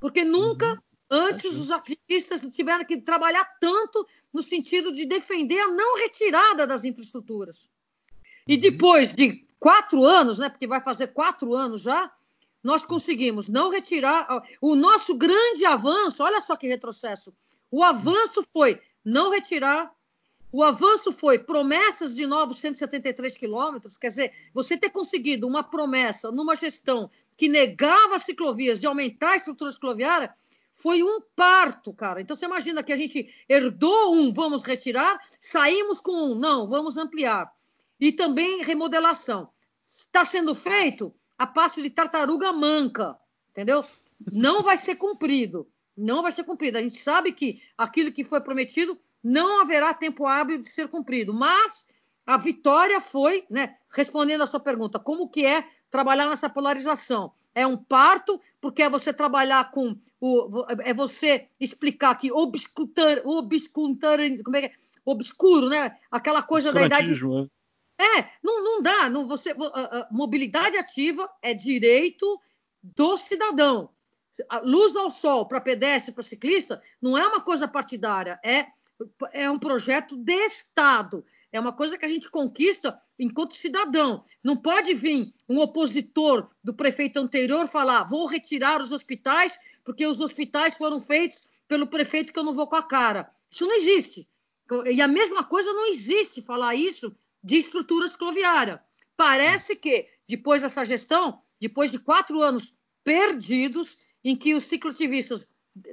Porque nunca uhum. antes os ativistas tiveram que trabalhar tanto no sentido de defender a não retirada das infraestruturas. E uhum. depois de quatro anos, né, porque vai fazer quatro anos já, nós conseguimos não retirar. O nosso grande avanço, olha só que retrocesso. O avanço foi não retirar. O avanço foi promessas de novos 173 quilômetros, quer dizer, você ter conseguido uma promessa numa gestão que negava as ciclovias de aumentar a estrutura cicloviária, foi um parto, cara. Então você imagina que a gente herdou um, vamos retirar, saímos com um, não, vamos ampliar. E também remodelação. Está sendo feito a passo de tartaruga manca, entendeu? Não vai ser cumprido. Não vai ser cumprido. A gente sabe que aquilo que foi prometido não haverá tempo hábil de ser cumprido, mas a vitória foi, né, respondendo a sua pergunta, como que é trabalhar nessa polarização? É um parto, porque é você trabalhar com o. É você explicar que obscutar, obscutar, como é que é? Obscuro, né? Aquela coisa da idade. Né? É, não, não dá. Não, você, mobilidade ativa é direito do cidadão. Luz ao sol para pedestre, para ciclista, não é uma coisa partidária, é, é um projeto de Estado. É uma coisa que a gente conquista enquanto cidadão. Não pode vir um opositor do prefeito anterior falar: vou retirar os hospitais, porque os hospitais foram feitos pelo prefeito que eu não vou com a cara. Isso não existe. E a mesma coisa não existe falar isso de estrutura cicloviária. Parece que, depois dessa gestão, depois de quatro anos perdidos, em que os cicloativistas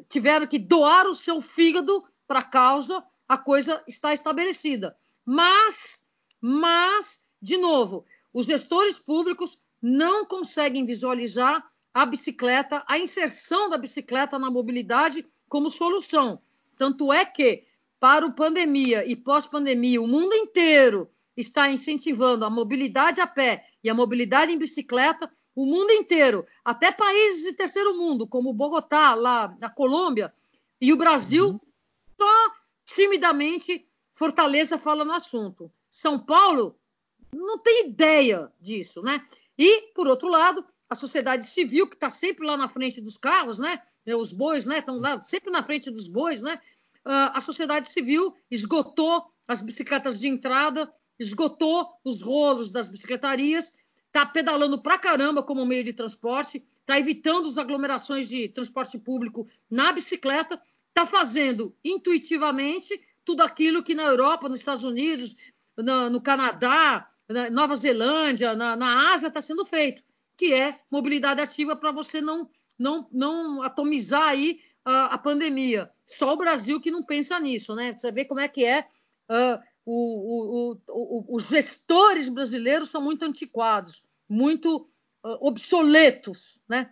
tiveram que doar o seu fígado para a causa, a coisa está estabelecida. Mas, mas, de novo, os gestores públicos não conseguem visualizar a bicicleta, a inserção da bicicleta na mobilidade como solução. Tanto é que, para o pandemia e pós-pandemia, o mundo inteiro está incentivando a mobilidade a pé e a mobilidade em bicicleta, o mundo inteiro, até países de terceiro mundo, como Bogotá, lá na Colômbia, e o Brasil, uhum. Só timidamente Fortaleza fala no assunto. São Paulo não tem ideia disso, né? E, por outro lado, a sociedade civil, que está sempre lá na frente dos carros, né? Os bois, né? Estão lá sempre na frente dos bois, né? Uh, a sociedade civil esgotou as bicicletas de entrada, esgotou os rolos das bicicletarias, está pedalando pra caramba como meio de transporte, está evitando as aglomerações de transporte público na bicicleta, está fazendo intuitivamente tudo aquilo que na Europa, nos Estados Unidos, no, no Canadá, na Nova Zelândia, na, na Ásia está sendo feito, que é mobilidade ativa para você não, não, não atomizar aí a, a, pandemia. Só o Brasil que não pensa nisso, né? Você vê como é que é uh, o, o, o, os gestores brasileiros são muito antiquados, muito uh, obsoletos, né?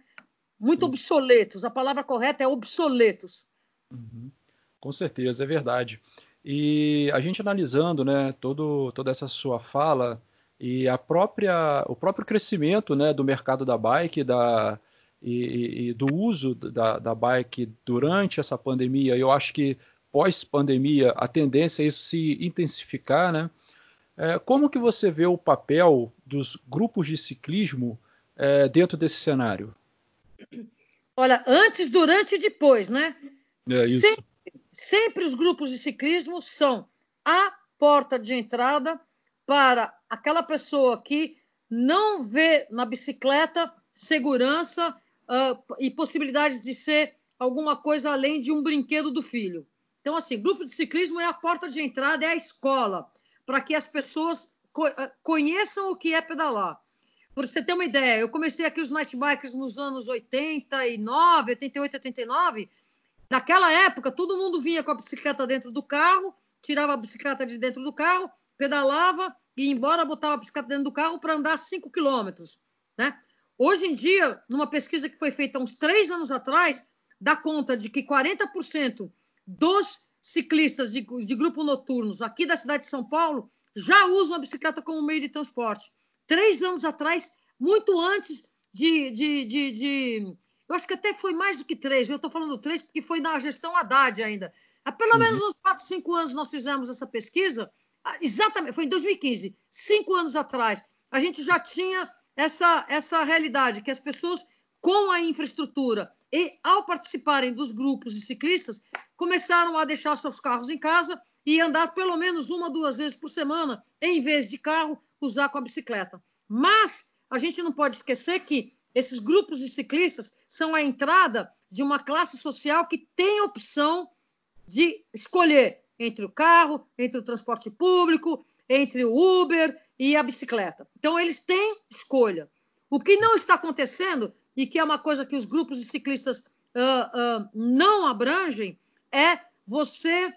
Muito obsoletos. A palavra correta é obsoletos. Uhum. Com certeza, é verdade. E a gente analisando, né, todo, toda essa sua fala e a própria, o próprio crescimento, né, do mercado da bike, da e, e do uso da, da bike durante essa pandemia, eu acho que pós-pandemia, a tendência é isso se intensificar, né? É, como que você vê o papel dos grupos de ciclismo é, dentro desse cenário? Olha, antes, durante e depois, né? É sempre, sempre os grupos de ciclismo são a porta de entrada para aquela pessoa que não vê na bicicleta segurança uh, e possibilidades de ser alguma coisa além de um brinquedo do filho. Então, assim, grupo de ciclismo é a porta de entrada, é a escola, para que as pessoas eh, conheçam o que é pedalar. Para você ter uma ideia, eu comecei aqui os night bikes nos anos 89, 88, 89. Naquela época, todo mundo vinha com a bicicleta dentro do carro, tirava a bicicleta de dentro do carro, pedalava e embora, botava a bicicleta dentro do carro para andar 5 quilômetros. Né? Hoje em dia, numa pesquisa que foi feita há uns três anos atrás, dá conta de que 40% dos ciclistas de, de grupo noturnos aqui da cidade de São Paulo já usam a bicicleta como meio de transporte. Três anos atrás, muito antes de, de, de, de eu acho que até foi mais do que três. Eu estou falando três porque foi na gestão Haddad ainda. Há pelo uhum. menos uns quatro, cinco anos nós fizemos essa pesquisa. exatamente, foi em 2015, cinco anos atrás, a gente já tinha essa, essa realidade, que as pessoas com a infraestrutura e ao participarem dos grupos de ciclistas, começaram a deixar seus carros em casa e andar pelo menos uma, duas vezes por semana, em vez de carro, usar com a bicicleta. Mas a gente não pode esquecer que esses grupos de ciclistas são a entrada de uma classe social que tem opção de escolher entre o carro, entre o transporte público, entre o Uber e a bicicleta. Então, eles têm escolha. O que não está acontecendo, e que é uma coisa que os grupos de ciclistas uh, uh, não abrangem, é você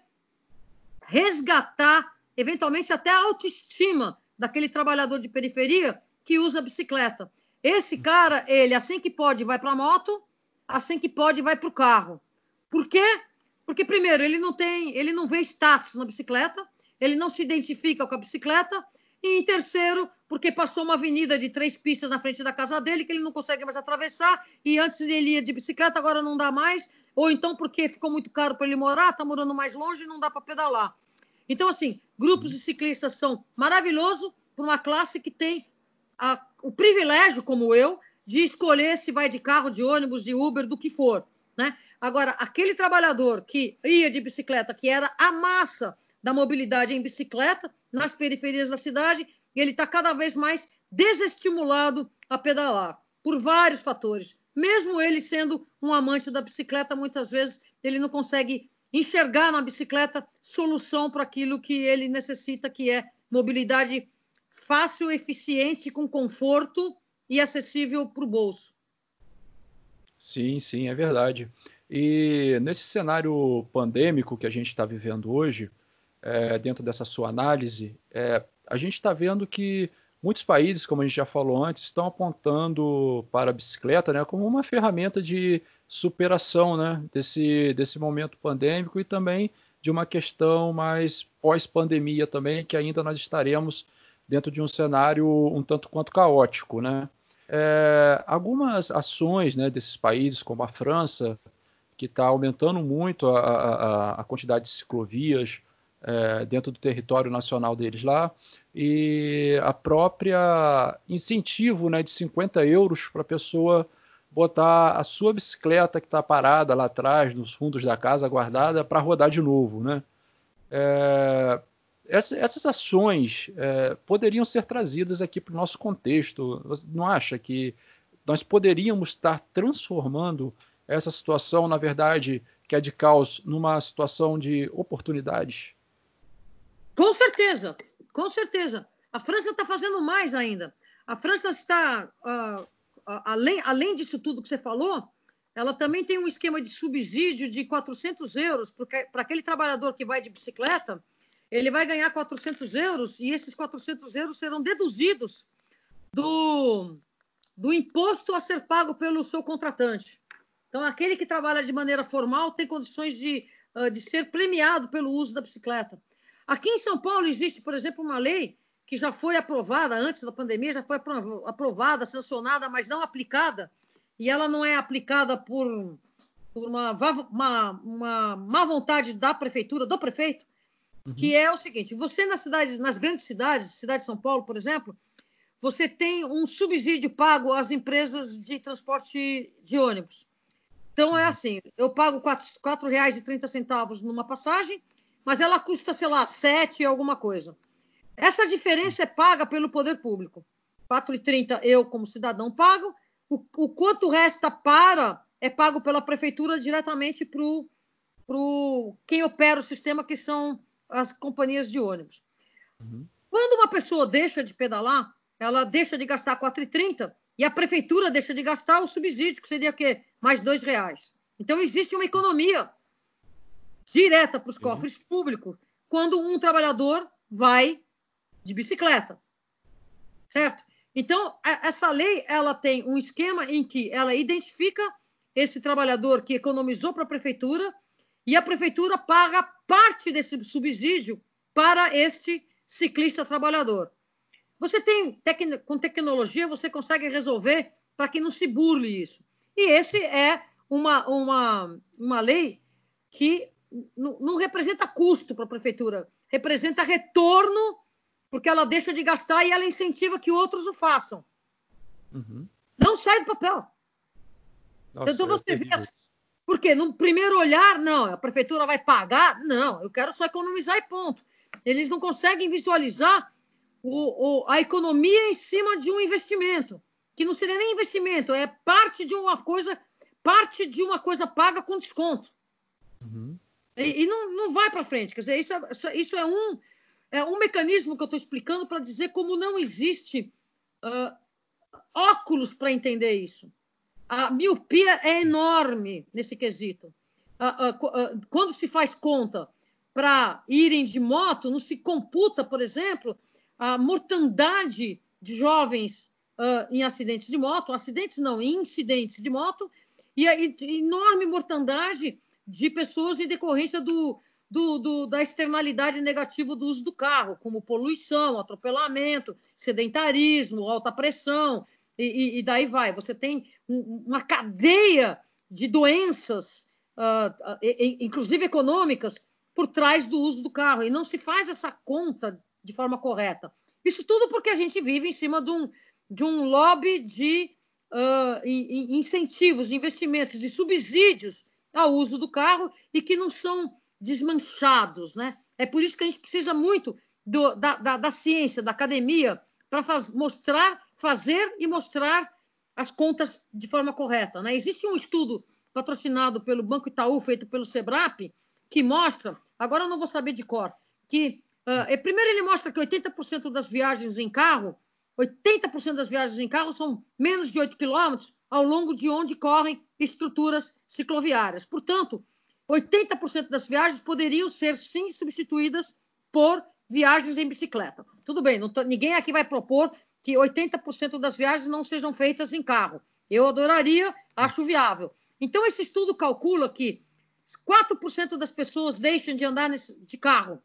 resgatar, eventualmente, até a autoestima daquele trabalhador de periferia que usa bicicleta. Esse cara, ele, assim que pode, vai para a moto, assim que pode, vai para o carro. Por quê? Porque, primeiro, ele não tem, ele não vê status na bicicleta, ele não se identifica com a bicicleta, e em terceiro, porque passou uma avenida de três pistas na frente da casa dele, que ele não consegue mais atravessar, e antes ele ia de bicicleta, agora não dá mais, ou então porque ficou muito caro para ele morar, está morando mais longe e não dá para pedalar. Então, assim, grupos de ciclistas são maravilhosos para uma classe que tem a, o privilégio, como eu, de escolher se vai de carro, de ônibus, de Uber, do que for. Né? Agora, aquele trabalhador que ia de bicicleta, que era a massa da mobilidade em bicicleta nas periferias da cidade, ele está cada vez mais desestimulado a pedalar, por vários fatores. Mesmo ele sendo um amante da bicicleta, muitas vezes ele não consegue enxergar na bicicleta solução para aquilo que ele necessita, que é mobilidade fácil, eficiente, com conforto e acessível para o bolso. Sim, sim, é verdade. E nesse cenário pandêmico que a gente está vivendo hoje, é, dentro dessa sua análise, é, a gente está vendo que muitos países, como a gente já falou antes, estão apontando para a bicicleta né, como uma ferramenta de superação né, desse, desse momento pandêmico e também de uma questão mais pós-pandemia também, que ainda nós estaremos dentro de um cenário um tanto quanto caótico. Né? É, algumas ações né, desses países, como a França, que está aumentando muito a, a, a, quantidade de ciclovias, é, dentro do território nacional deles lá, e a própria incentivo né, de 50 euros para a pessoa botar a sua bicicleta que está parada lá atrás, nos fundos da casa, guardada, para rodar de novo. Né? É, essa, essas ações é, poderiam ser trazidas aqui para o nosso contexto. Você não acha que nós poderíamos estar transformando essa situação, na verdade, que é de caos, numa situação de oportunidades? Com certeza, com certeza. A França está fazendo mais ainda. A França está, uh, além, além disso tudo que você falou, ela também tem um esquema de subsídio de 400 euros para aquele trabalhador que vai de bicicleta. Ele vai ganhar 400 euros e esses 400 euros serão deduzidos do, do imposto a ser pago pelo seu contratante. Então, aquele que trabalha de maneira formal tem condições de, uh, de ser premiado pelo uso da bicicleta. Aqui em São Paulo existe, por exemplo, uma lei que já foi aprovada antes da pandemia, já foi aprovada, sancionada, mas não aplicada, e ela não é aplicada por, por uma, uma, uma má vontade da prefeitura, do prefeito, uhum. que é o seguinte: você nas cidades, nas grandes cidades, cidade de São Paulo, por exemplo, você tem um subsídio pago às empresas de transporte de ônibus. Então é uhum. assim, eu pago R$ 4,30 numa passagem, mas ela custa, sei lá, 7 alguma coisa. Essa diferença é paga pelo poder público. 4,30 eu, como cidadão, pago. O, o, quanto resta para é pago pela prefeitura diretamente para o quem opera o sistema, que são as companhias de ônibus. Uhum. Quando uma pessoa deixa de pedalar, ela deixa de gastar 4,30 e a prefeitura deixa de gastar o subsídio, que seria o quê? Mais dois reais. Então existe uma economia direta para os cofres uhum. públicos quando um trabalhador vai de bicicleta, certo? Então essa lei ela tem um esquema em que ela identifica esse trabalhador que economizou para a prefeitura e a prefeitura paga parte desse subsídio para este ciclista trabalhador. Você tem com tecnologia você consegue resolver para que não se burle isso. E esse é uma, uma, uma lei que não, representa custo para a prefeitura, representa retorno, porque ela deixa de gastar e ela incentiva que outros o façam. Uhum. Não sai do papel. Nossa, então você é vê assim, porque no primeiro olhar, não, a prefeitura vai pagar? Não, eu quero só economizar e ponto. Eles não conseguem visualizar o, o, a economia em cima de um investimento, que não seria nem investimento, é parte de uma coisa, parte de uma coisa paga com desconto. Uhum. E, e, não, não vai para frente. Quer dizer, isso é, isso é, um, é um mecanismo que eu estou explicando para dizer como não existe uh, óculos para entender isso. A miopia é enorme nesse quesito. Quando se faz conta para irem de moto, não se computa, por exemplo, a mortandade de jovens em acidentes de moto, acidentes não, incidentes de moto, e a enorme mortandade de pessoas em decorrência do, do, do, da externalidade negativa do uso do carro, como poluição, atropelamento, sedentarismo, alta pressão, e, e, daí vai. Você tem um, uma cadeia de doenças, uh, inclusive econômicas, por trás do uso do carro, e não se faz essa conta de forma correta. Isso tudo porque a gente vive em cima de um, de um lobby de uh, incentivos, de investimentos, de subsídios ao uso do carro e que não são desmanchados. Né? É por isso que a gente precisa muito do, da, da, da, ciência, da academia, para mostrar, fazer e mostrar as contas de forma correta. Né? Existe um estudo patrocinado pelo Banco Itaú, feito pelo SEBRAP, que mostra, agora eu não vou saber de cor, que Uh, primeiro, ele mostra que 80% das viagens em carro, 80% das viagens em carro são menos de 8 quilômetros ao longo de onde correm estruturas cicloviárias. Portanto, 80% das viagens poderiam ser, sim, substituídas por viagens em bicicleta. Tudo bem, tô, ninguém aqui vai propor que 80% das viagens não sejam feitas em carro. Eu adoraria, acho viável. Então, esse estudo calcula que 4% das pessoas deixam de andar de carro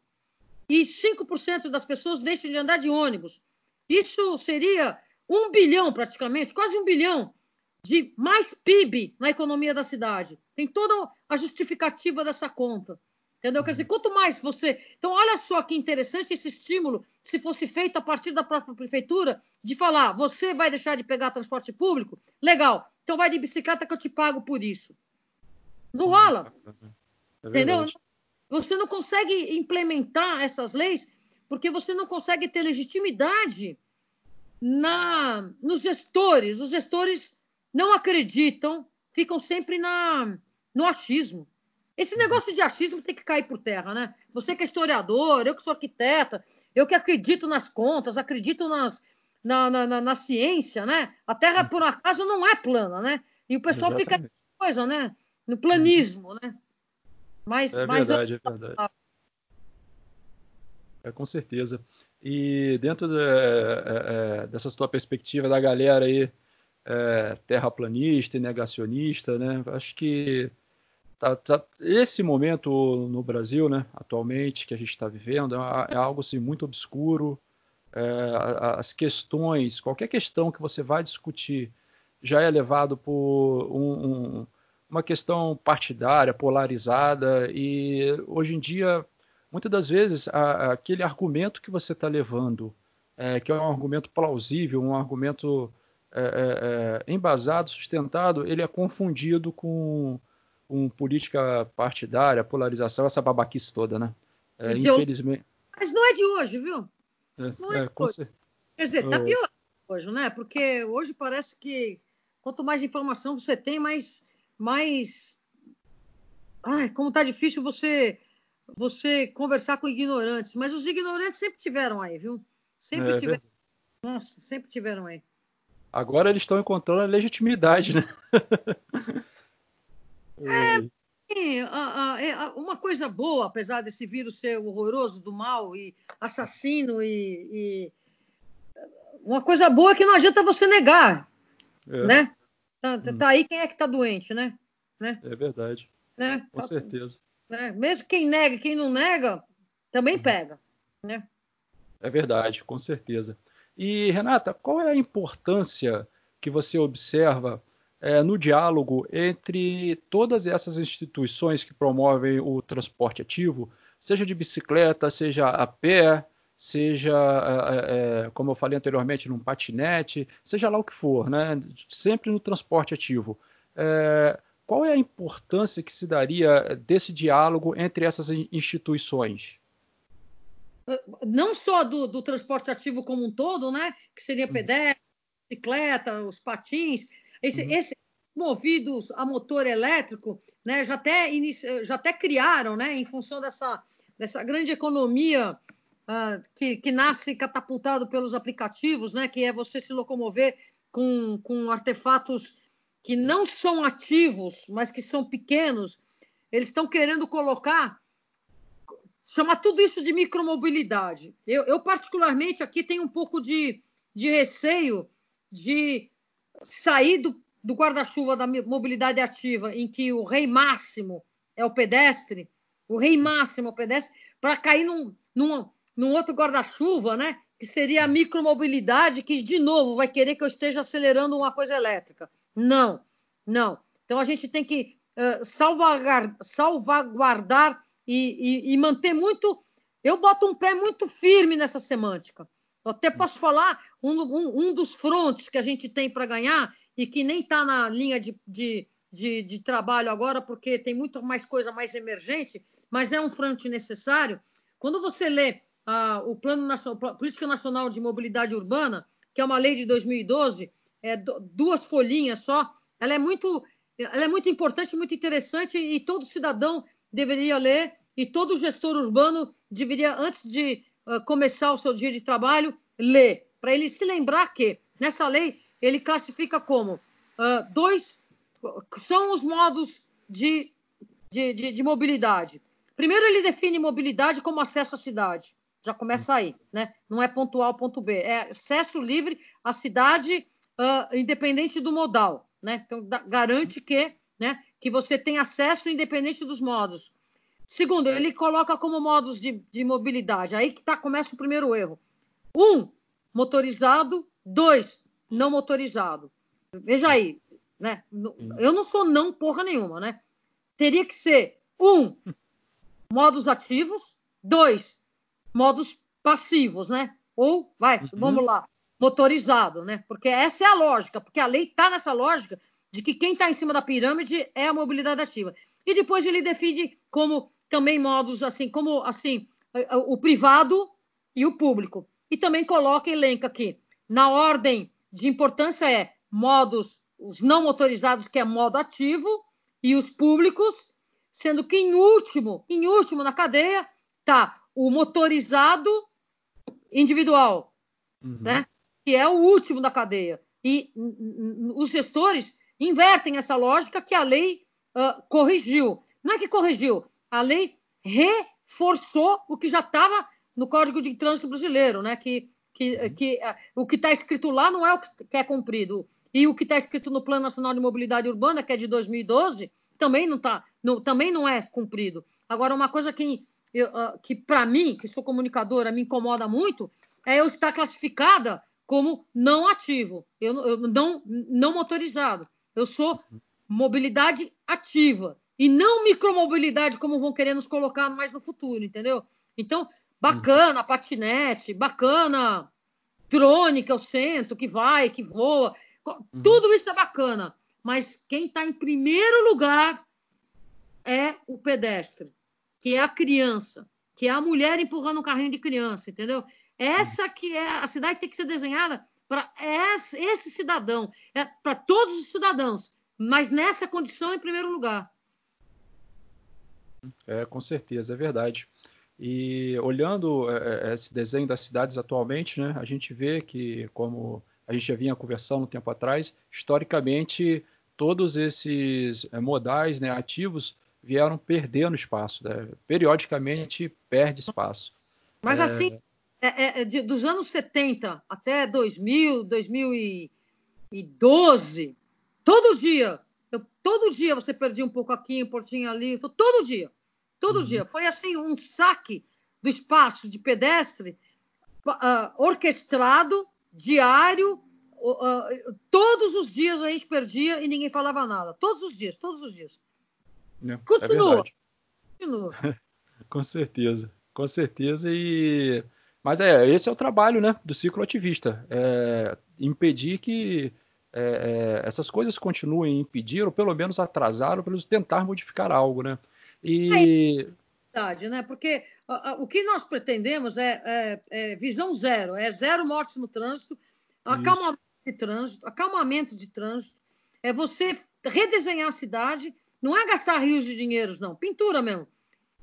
e 5% das pessoas deixam de andar de ônibus. Isso seria um bilhão, praticamente, quase um bilhão de mais PIB na economia da cidade. Tem toda a justificativa dessa conta. Entendeu? Quer dizer, quanto mais você. Então, olha só que interessante esse estímulo, se fosse feito a partir da própria prefeitura, de falar: você vai deixar de pegar transporte público? Legal, então vai de bicicleta que eu te pago por isso. Não rola. É entendeu? Você não consegue implementar essas leis porque você não consegue ter legitimidade na, nos gestores. Os gestores não acreditam, ficam sempre na, no achismo. Esse uhum. negócio de achismo tem que cair por terra, né? Você que é historiador, eu que sou arquiteta, eu que acredito nas contas, acredito nas, na, na, na, na ciência, né? A Terra, por acaso, não é plana, né? E o pessoal Exatamente. fica coisa, né? No planismo, né? Mas, é mas verdade, eu... é verdade. É, com certeza. E dentro de, é, é, dessa tua perspectiva da galera aí, é, terraplanista e negacionista, né? Acho que tá, tá, esse momento no Brasil, né, atualmente, que a gente está vivendo, é, é, algo assim, muito obscuro. É, as questões, qualquer questão que você vai discutir, já é levado por um, um uma questão partidária, polarizada, e hoje em dia, muitas das vezes, a, aquele argumento que você está levando, é, que é um argumento plausível, um argumento é, é, é embasado, sustentado, ele é confundido com, com política partidária, polarização, essa babaquice toda, né? É, infelizmente. Mas não é de hoje, viu? É, não é, de hoje. Quer dizer, tá pior hoje, né? Porque hoje parece que quanto mais informação você tem, mais mas ai, como tá difícil você você conversar com ignorantes, mas os ignorantes sempre tiveram aí, viu? Sempre é, tiveram. Nossa, sempre tiveram aí. Agora eles estão encontrando a legitimidade, né? [LAUGHS] é, é, uma coisa boa, apesar desse vírus ser horroroso, do mal e assassino e, e uma coisa boa é que não adianta você negar, é. né? Tá, hum. tá, aí quem é que tá doente, né? né? É verdade. Né? Com tá, certeza. Né? Mesmo quem nega, quem não nega, também uhum. pega, né? É verdade, com certeza. E Renata, qual é a importância que você observa é, no diálogo entre todas essas instituições que promovem o transporte ativo, seja de bicicleta, seja a pé, seja, é, é, como eu falei anteriormente, num patinete, seja lá o que for, né? sempre no transporte ativo. É, qual é a importância que se daria desse diálogo entre essas instituições? Não só do, do transporte ativo como um todo, né? que seria uhum. pedestre, bicicleta, os patins, esse, uhum. esse, movidos a motor elétrico, né, já até, já até criaram, né, em função dessa, dessa grande economia uh, que, que nasce catapultado pelos aplicativos, né, que é você se locomover com, com artefatos que não são ativos, mas que são pequenos, eles estão querendo colocar, chamar tudo isso de micromobilidade. Eu, eu particularmente, aqui tenho um pouco de, de receio de sair do, do guarda-chuva da mobilidade ativa, em que o rei máximo é o pedestre, o rei máximo é o pedestre, para cair num, num, num outro guarda-chuva, né? Que seria a micromobilidade, que de novo vai querer que eu esteja acelerando uma coisa elétrica. Não, não. Então a gente tem que uh, salvaguardar, salvaguardar e, e, e manter muito. Eu boto um pé muito firme nessa semântica. Até posso falar um, um, um dos frontes que a gente tem para ganhar e que nem está na linha de, de, de, de, trabalho agora, porque tem muito mais coisa mais emergente, mas é um fronte necessário. Quando você lê ah, o Plano Nacional, Política Nacional de Mobilidade Urbana, que é uma lei de 2012, é, duas folhinhas só, ela é muito, ela é muito importante, muito interessante e todo cidadão deveria ler e todo gestor urbano deveria, antes de uh, começar o seu dia de trabalho, ler, para ele se lembrar que nessa lei ele classifica como uh, dois são os modos de, de, de, de, mobilidade. Primeiro, ele define mobilidade como acesso à cidade. Já começa aí, né? Não é ponto A ou ponto B. É acesso livre à cidade, uh, independente do modal, né? Então, da, garante que, né, que você tem acesso independente dos modos. Segundo, ele coloca como modos de, de mobilidade. Aí que tá, começa o primeiro erro. Um, motorizado. Dois, não motorizado. Veja aí, né? Eu não sou não porra nenhuma, né? Teria que ser um modos ativos, dois modos passivos, né? Ou vai, uhum. vamos lá, motorizado, né? Porque essa é a lógica, porque a lei está nessa lógica de que quem está em cima da pirâmide é a mobilidade ativa. E depois ele define como também modos assim, como assim, o privado e o público. E também coloca, elenca aqui, na ordem de importância é modos, os não motorizados, que é modo ativo, e os públicos, sendo que em último, em último na cadeia, tá o motorizado individual, uhum. né? Que é o último da cadeia. E os gestores invertem essa lógica que a lei uh, corrigiu. Não é que corrigiu, a lei reforçou o que já estava no Código de Trânsito Brasileiro, né? Que que, uhum. que uh, o que está escrito lá não é o que é cumprido. E o que está escrito no Plano Nacional de Mobilidade Urbana, que é de 2012, também não, tá, não, também não é cumprido. Agora, uma coisa que, uh, que para mim, que sou comunicadora, me incomoda muito, é eu estar classificada como não ativo, eu, eu não, não motorizado. Eu sou mobilidade ativa e não micromobilidade, como vão querer nos colocar mais no futuro, entendeu? Então, Bacana, patinete, bacana, drone que eu sento, que vai, que voa. Uhum. Tudo isso é bacana. Mas quem está em primeiro lugar é o pedestre, que é a criança, que é a mulher empurrando um carrinho de criança, entendeu? Essa que é a cidade tem que ser desenhada para esse, esse, cidadão, é para todos os cidadãos, mas nessa condição em primeiro lugar. É, com certeza, é verdade. E olhando é, é, esse desenho das cidades atualmente, né, a gente vê que, como a gente já vinha conversando um tempo atrás, historicamente todos esses é, modais né, ativos vieram perdendo espaço, né? periodicamente perde espaço. Mas é... assim, é, é, de, dos anos 70 até 2000, 2012, todo dia, eu, todo dia você perdia um pouco aqui, um pouquinho ali, todo dia. Todo uhum. dia. Foi assim um saque do espaço de pedestre uh, orquestrado, diário. Uh, todos os dias a gente perdia e ninguém falava nada. Todos os dias, todos os dias. É, Continua. É Continua. [LAUGHS] com certeza, com certeza. E mas é esse é o trabalho, né, do ciclo ativista, é impedir que é, é, essas coisas continuem a impedir ou pelo menos atrasar ou pelo menos tentar modificar algo, né? E é verdade, né? Porque a, a, o que nós pretendemos é, é, é, visão zero, é zero mortes no trânsito, acalmamento de trânsito, acalmamento de trânsito, é você redesenhar a cidade, não é gastar rios de dinheiros, não, pintura mesmo.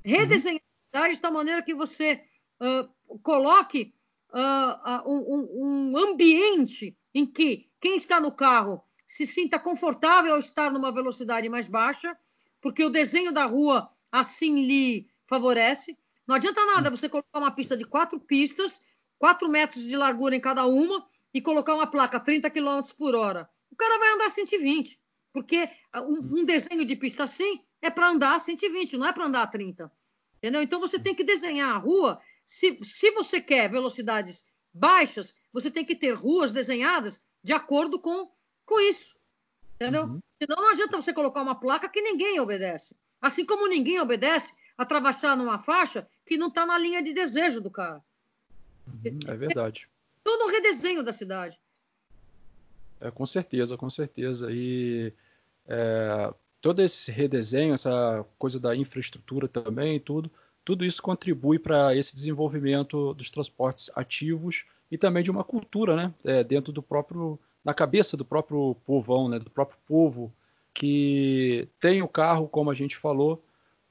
Redesenhar uhum. a cidade de tal maneira que você uh, coloque uh, uh, um, um ambiente em que quem está no carro se sinta confortável ao estar numa velocidade mais baixa, porque o desenho da rua assim lhe favorece. Não adianta nada você colocar uma pista de quatro pistas, quatro metros de largura em cada uma, e colocar uma placa 30 km por hora. O cara vai andar 120, porque um, desenho de pista assim é para andar 120, não é para andar 30. Entendeu? Então você tem que desenhar a rua. Se, se você quer velocidades baixas, você tem que ter ruas desenhadas de acordo com, com isso. Entendeu? Uhum. Senão não adianta você colocar uma placa que ninguém obedece. Assim como ninguém obedece atravessar numa faixa que não está na linha de desejo do cara. Uhum, é verdade todo o redesenho da cidade. É, com certeza, com certeza. E é, todo esse redesenho, essa coisa da infraestrutura também, tudo, tudo isso contribui para esse desenvolvimento dos transportes ativos e também de uma cultura, né, é, dentro do próprio, na cabeça do próprio povão, né, do próprio povo que tem o carro, como a gente falou,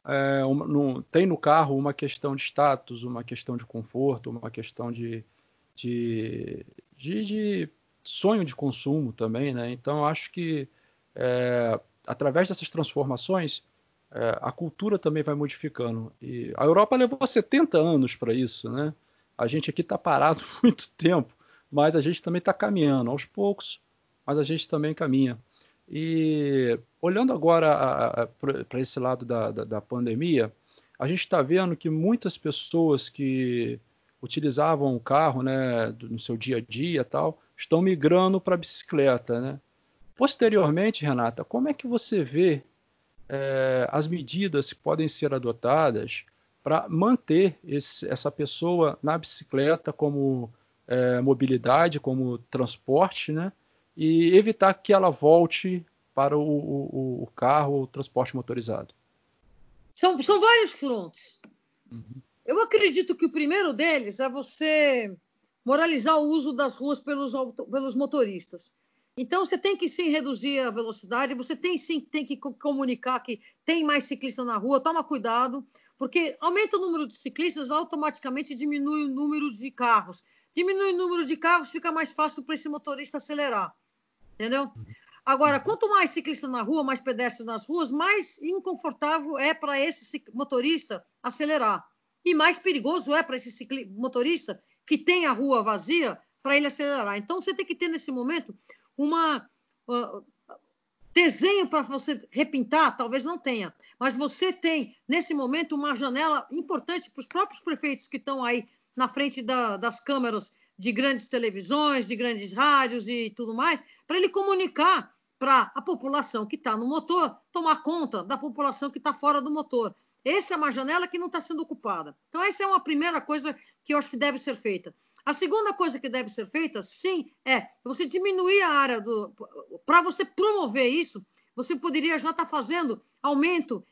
é, no, tem no carro uma questão de status, uma questão de conforto, uma questão de, de, de, de sonho de consumo também, né? Então acho que é, através dessas transformações é, a cultura também vai modificando. E a Europa levou 70 anos para isso, né? A gente aqui está parado [LAUGHS] muito tempo, mas a gente também está caminhando aos poucos, mas a gente também caminha. E olhando agora para esse lado da, da, da pandemia, a gente está vendo que muitas pessoas que utilizavam o carro né, no seu dia a dia tal, estão migrando para a bicicleta. Né? Posteriormente, Renata, como é que você vê é, as medidas que podem ser adotadas para manter esse, essa pessoa na bicicleta como é, mobilidade, como transporte, né? e evitar que ela volte para o, o, o carro ou transporte motorizado? São, são vários frontes. Uhum. Eu acredito que o primeiro deles é você moralizar o uso das ruas pelos, pelos motoristas. Então, você tem que sim reduzir a velocidade, você tem sim tem que comunicar que tem mais ciclista na rua, toma cuidado, porque aumenta o número de ciclistas, automaticamente diminui o número de carros. Diminui o número de carros, fica mais fácil para esse motorista acelerar. Entendeu? Agora, quanto mais ciclista na rua, mais pedestres nas ruas, mais inconfortável é para esse motorista acelerar. E mais perigoso é para esse motorista que tem a rua vazia para ele acelerar. Então você tem que ter nesse momento uma uh, desenho para você repintar, talvez não tenha, mas você tem nesse momento uma janela importante para os próprios prefeitos que estão aí na frente da, das câmeras de grandes televisões, de grandes rádios e tudo mais, para ele comunicar para a população que está no motor tomar conta da população que está fora do motor. Essa é uma janela que não está sendo ocupada. Então, essa é uma primeira coisa que eu acho que deve ser feita. A segunda coisa que deve ser feita, sim, é você diminuir a área do. Para você promover isso, você poderia já estar tá fazendo aumento,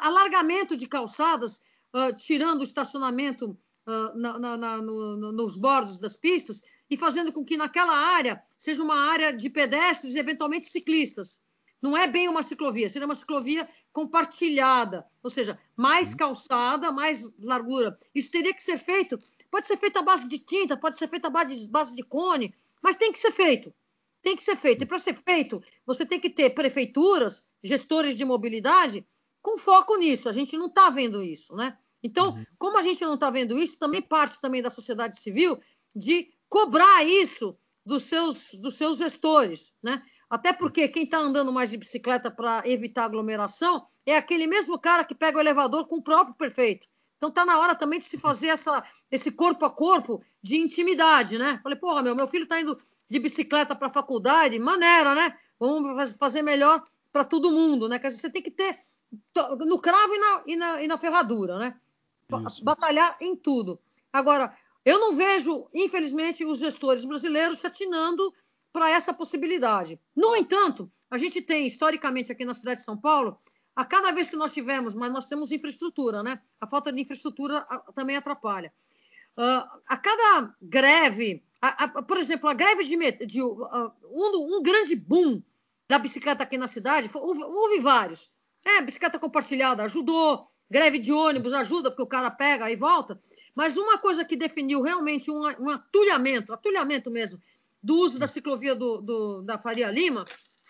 alargamento de calçadas, uh, tirando o estacionamento uh, na, na, na, no, nos bordos das pistas e fazendo com que naquela área seja uma área de pedestres e eventualmente ciclistas. Não é bem uma ciclovia, seria uma ciclovia compartilhada, ou seja, mais uhum. calçada, mais largura. Isso teria que ser feito. Pode ser feito à base de tinta, pode ser feito à base de, base de cone, mas tem que ser feito. Tem que ser feito. E para ser feito, você tem que ter prefeituras, gestores de mobilidade, com foco nisso. A gente não está vendo isso, né? Então, uhum. como a gente não está vendo isso, também parte também da sociedade civil de cobrar isso dos seus, dos seus gestores, né? Até porque quem está andando mais de bicicleta para evitar aglomeração é aquele mesmo cara que pega o elevador com o próprio prefeito. Então está na hora também de se fazer essa, esse corpo a corpo de intimidade, né? Falei, porra, meu, meu filho está indo de bicicleta para a faculdade, maneira, né? Vamos fazer melhor para todo mundo, né? Quer dizer, você tem que ter no cravo e na, e na, e na ferradura, né? Isso. Batalhar em tudo. Agora, eu não vejo, infelizmente, os gestores brasileiros se atinando para essa possibilidade. No entanto, a gente tem, historicamente, aqui na cidade de São Paulo, a cada vez que nós tivemos, mas nós temos infraestrutura, né? A falta de infraestrutura também atrapalha. Uh, a cada greve, a, a, por exemplo, a greve de, de uh, um, um, grande boom da bicicleta aqui na cidade, houve, houve vários. É, bicicleta compartilhada ajudou, greve de ônibus ajuda, porque o cara pega e volta. Mas uma coisa que definiu realmente um, um atulhamento, atulhamento mesmo, do uso da ciclovia do, do, da Faria Lima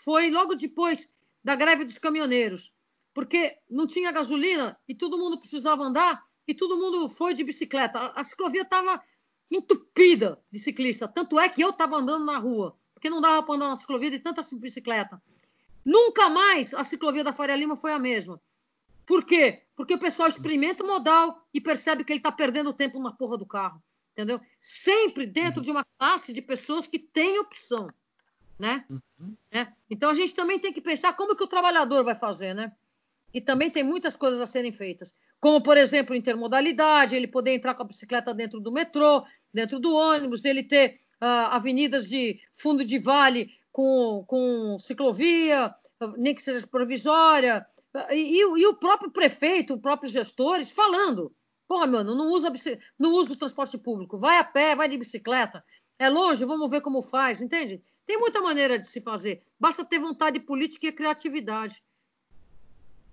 foi logo depois da greve dos caminhoneiros, porque não tinha gasolina e todo mundo precisava andar e todo mundo foi de bicicleta. A, a ciclovia estava entupida de ciclista, tanto é que eu estava andando na rua, porque não dava para andar na ciclovia de tanta bicicleta. Nunca mais a ciclovia da Faria Lima foi a mesma. Por quê? Porque o pessoal experimenta o modal e percebe que ele está perdendo tempo na porra do carro. Entendeu? Sempre dentro de uma classe de pessoas que têm opção. Né? Uhum. É. Então a gente também tem que pensar como que o trabalhador vai fazer, né? E também tem muitas coisas a serem feitas. Como, por exemplo, intermodalidade, ele poder entrar com a bicicleta dentro do metrô, dentro do ônibus, ele ter uh, avenidas de fundo de vale com, com ciclovia, nem que seja provisória, e, e, o próprio prefeito, os próprios gestores falando. Porra, mano, não usa, não usa o transporte público, vai a pé, vai de bicicleta. É longe, vamos ver como faz, entende? Tem muita maneira de se fazer. Basta ter vontade política e criatividade.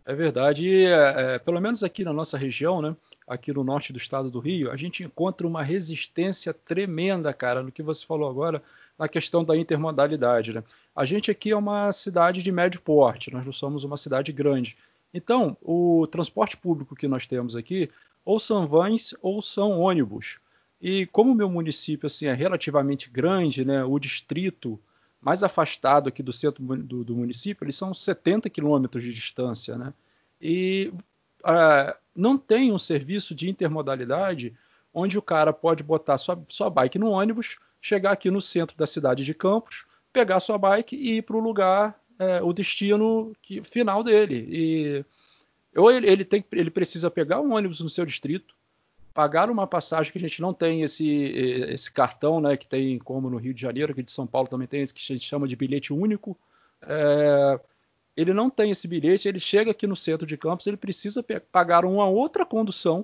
É verdade. É, é, pelo menos aqui na nossa região, né? Aqui no norte do estado do Rio, a gente encontra uma resistência tremenda, cara, no que você falou agora, na questão da intermodalidade. Né? A gente aqui é uma cidade de médio porte, nós não somos uma cidade grande. Então, o transporte público que nós temos aqui, ou são vans ou são ônibus. E como o meu município assim, é relativamente grande, né, o distrito mais afastado aqui do centro do, do município, eles são 70 quilômetros de distância. Né? E uh, não tem um serviço de intermodalidade onde o cara pode botar sua, sua bike no ônibus, chegar aqui no centro da cidade de Campos, pegar sua bike e ir para o lugar, é, o destino que, final dele. E ou ele, ele, tem, ele precisa pegar um ônibus no seu distrito, pagar uma passagem que a gente não tem esse, esse cartão, né, que tem como no Rio de Janeiro, que de São Paulo também tem que a gente chama de bilhete único. É, ele não tem esse bilhete, ele chega aqui no centro de Campos, ele precisa pagar uma outra condução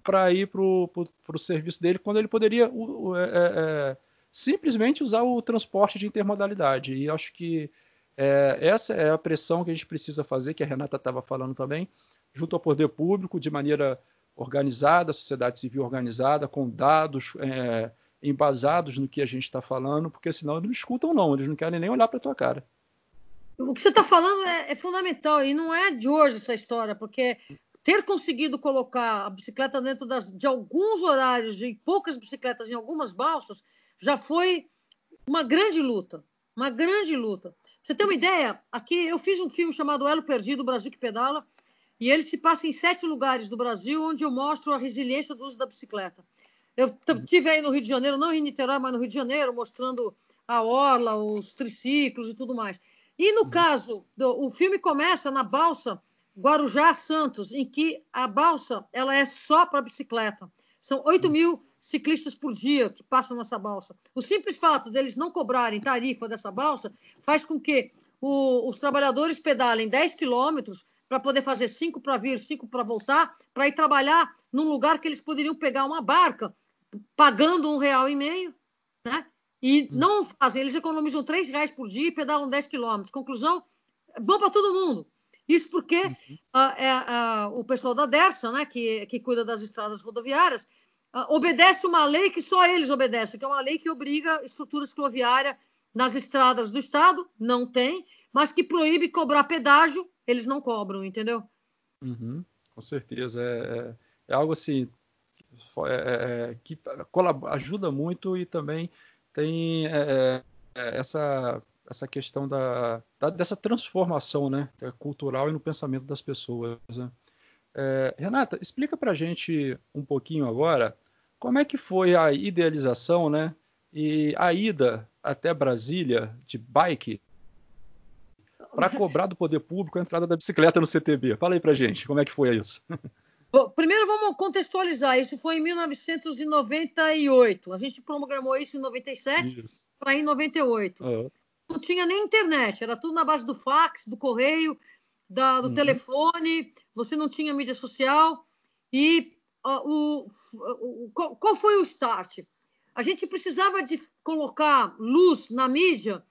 para ir para o serviço dele, quando ele poderia é, é, é simplesmente usar o transporte de intermodalidade. E acho que é, essa é a pressão que a gente precisa fazer, que a Renata estava falando também, junto ao poder público, de maneira organizada, sociedade civil organizada, com dados é, embasados no que a gente está falando, porque senão eles não escutam, não, eles não querem nem olhar para a tua cara. O que você está falando é, é, fundamental e não é de hoje essa história, porque ter conseguido colocar a bicicleta dentro das, de alguns horários, de poucas bicicletas em algumas balsas, já foi uma grande luta, uma grande luta. Você tem uma ideia? Aqui eu fiz um filme chamado Elo Perdido, Brasil que Pedala, e ele se passa em sete lugares do Brasil, onde eu mostro a resiliência do uso da bicicleta. Eu tive aí no Rio de Janeiro, não em Niterói, mas no Rio de Janeiro, mostrando a orla, os triciclos e tudo mais. E no caso, do, o filme começa na balsa Guarujá Santos, em que a balsa ela é só para bicicleta. São 8 mil ciclistas por dia que passam nessa balsa. O simples fato deles não cobrarem tarifa dessa balsa faz com que o, os trabalhadores pedalem 10 quilômetros para poder fazer cinco para vir, cinco para voltar, para ir trabalhar num lugar que eles poderiam pegar uma barca pagando um real e meio, né? E hum. não fazem, eles economizam três reais por dia e pedalam 10 quilômetros. Conclusão, é bom para todo mundo. Isso porque uhum. uh, é, uh, o pessoal da DERSA, né, que, que cuida das estradas rodoviárias, uh, obedece uma lei que só eles obedecem, que é uma lei que obriga estrutura cicloviária nas estradas do estado, não tem, mas que proíbe cobrar pedágio, eles não cobram, entendeu? Uhum, com certeza. É, é, é algo assim é, é, é que ajuda muito e também tem essa, essa questão da, da, dessa transformação né, cultural e no pensamento das pessoas. Né? Renata, explica para gente um pouquinho agora como é que foi a idealização né, e a ida até Brasília de bike. Para cobrar do poder público a entrada da bicicleta no CTB. Fala aí pra gente, como é que foi isso? [LAUGHS] Bom, primeiro vamos contextualizar. Isso foi em 1998. A gente programou isso em 97 para em 98. Uhum. Não tinha nem internet, era tudo na base do fax, do correio, da, do uhum. telefone. Você não tinha mídia social. E uh, o, o, qual, qual foi o start? A gente precisava de colocar luz na mídia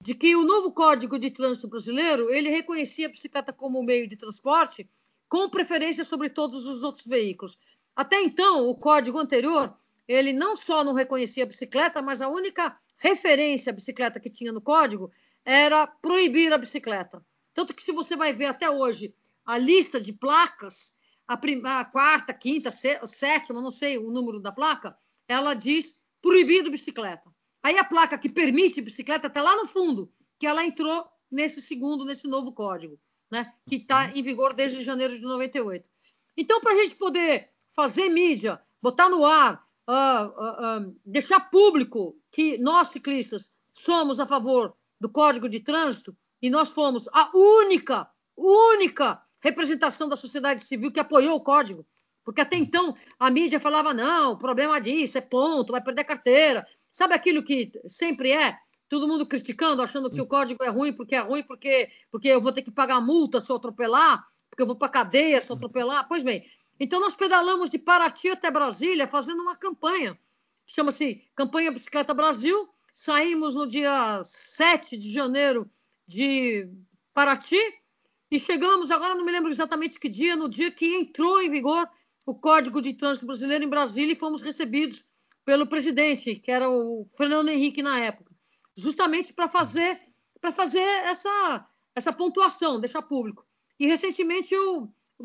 de que o novo Código de Trânsito Brasileiro ele reconhecia a bicicleta como meio de transporte com preferência sobre todos os outros veículos. Até então, o código anterior, ele não só não reconhecia a bicicleta, mas a única referência à bicicleta que tinha no código era proibir a bicicleta. Tanto que se você vai ver até hoje a lista de placas, a, a quarta, quinta, sétima, não sei o número da placa, ela diz proibido bicicleta. Aí a placa que permite bicicleta está lá no fundo, que ela entrou nesse segundo, nesse novo código, né? Que está uhum. em vigor desde janeiro de 98. Então, para a gente poder fazer mídia, botar no ar, uh, uh, uh, deixar público que nós ciclistas somos a favor do Código de Trânsito e nós fomos a única, única representação da sociedade civil que apoiou o código. Porque até então a mídia falava: não, o problema disso é ponto, vai perder carteira, Sabe aquilo que sempre é? Todo mundo criticando, achando que o código é ruim porque é ruim, porque, porque eu vou ter que pagar multa se eu atropelar, porque eu vou para cadeia se eu atropelar. Pois bem, então nós pedalamos de Paraty até Brasília fazendo uma campanha. Chama-se Campanha Bicicleta Brasil. Saímos no dia 7 de janeiro de Paraty e chegamos, agora não me lembro exatamente que dia, no dia que entrou em vigor o Código de Trânsito Brasileiro em Brasília e fomos recebidos pelo presidente, que era o Fernando Henrique na época, justamente para fazer para fazer essa essa pontuação, deixar público. E recentemente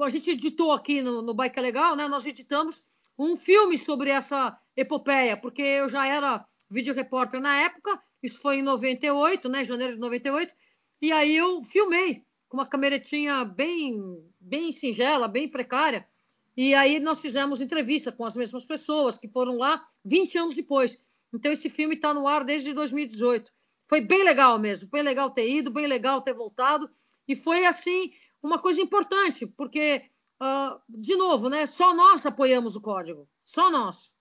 a gente editou aqui no, no Bike é Legal, né? Nós editamos um filme sobre essa epopeia, porque eu já era vídeo repórter na época, isso foi em 98, né? Janeiro de 98, e aí eu filmei com uma cameretinha bem bem singela, bem precária, e aí nós fizemos entrevista com as mesmas pessoas que foram lá 20 anos depois. Então esse filme está no ar desde 2018. Foi bem legal mesmo, bem legal ter ido, bem legal ter voltado. E foi assim uma coisa importante, porque, uh, de novo, né? Só nós apoiamos o código. Só nós.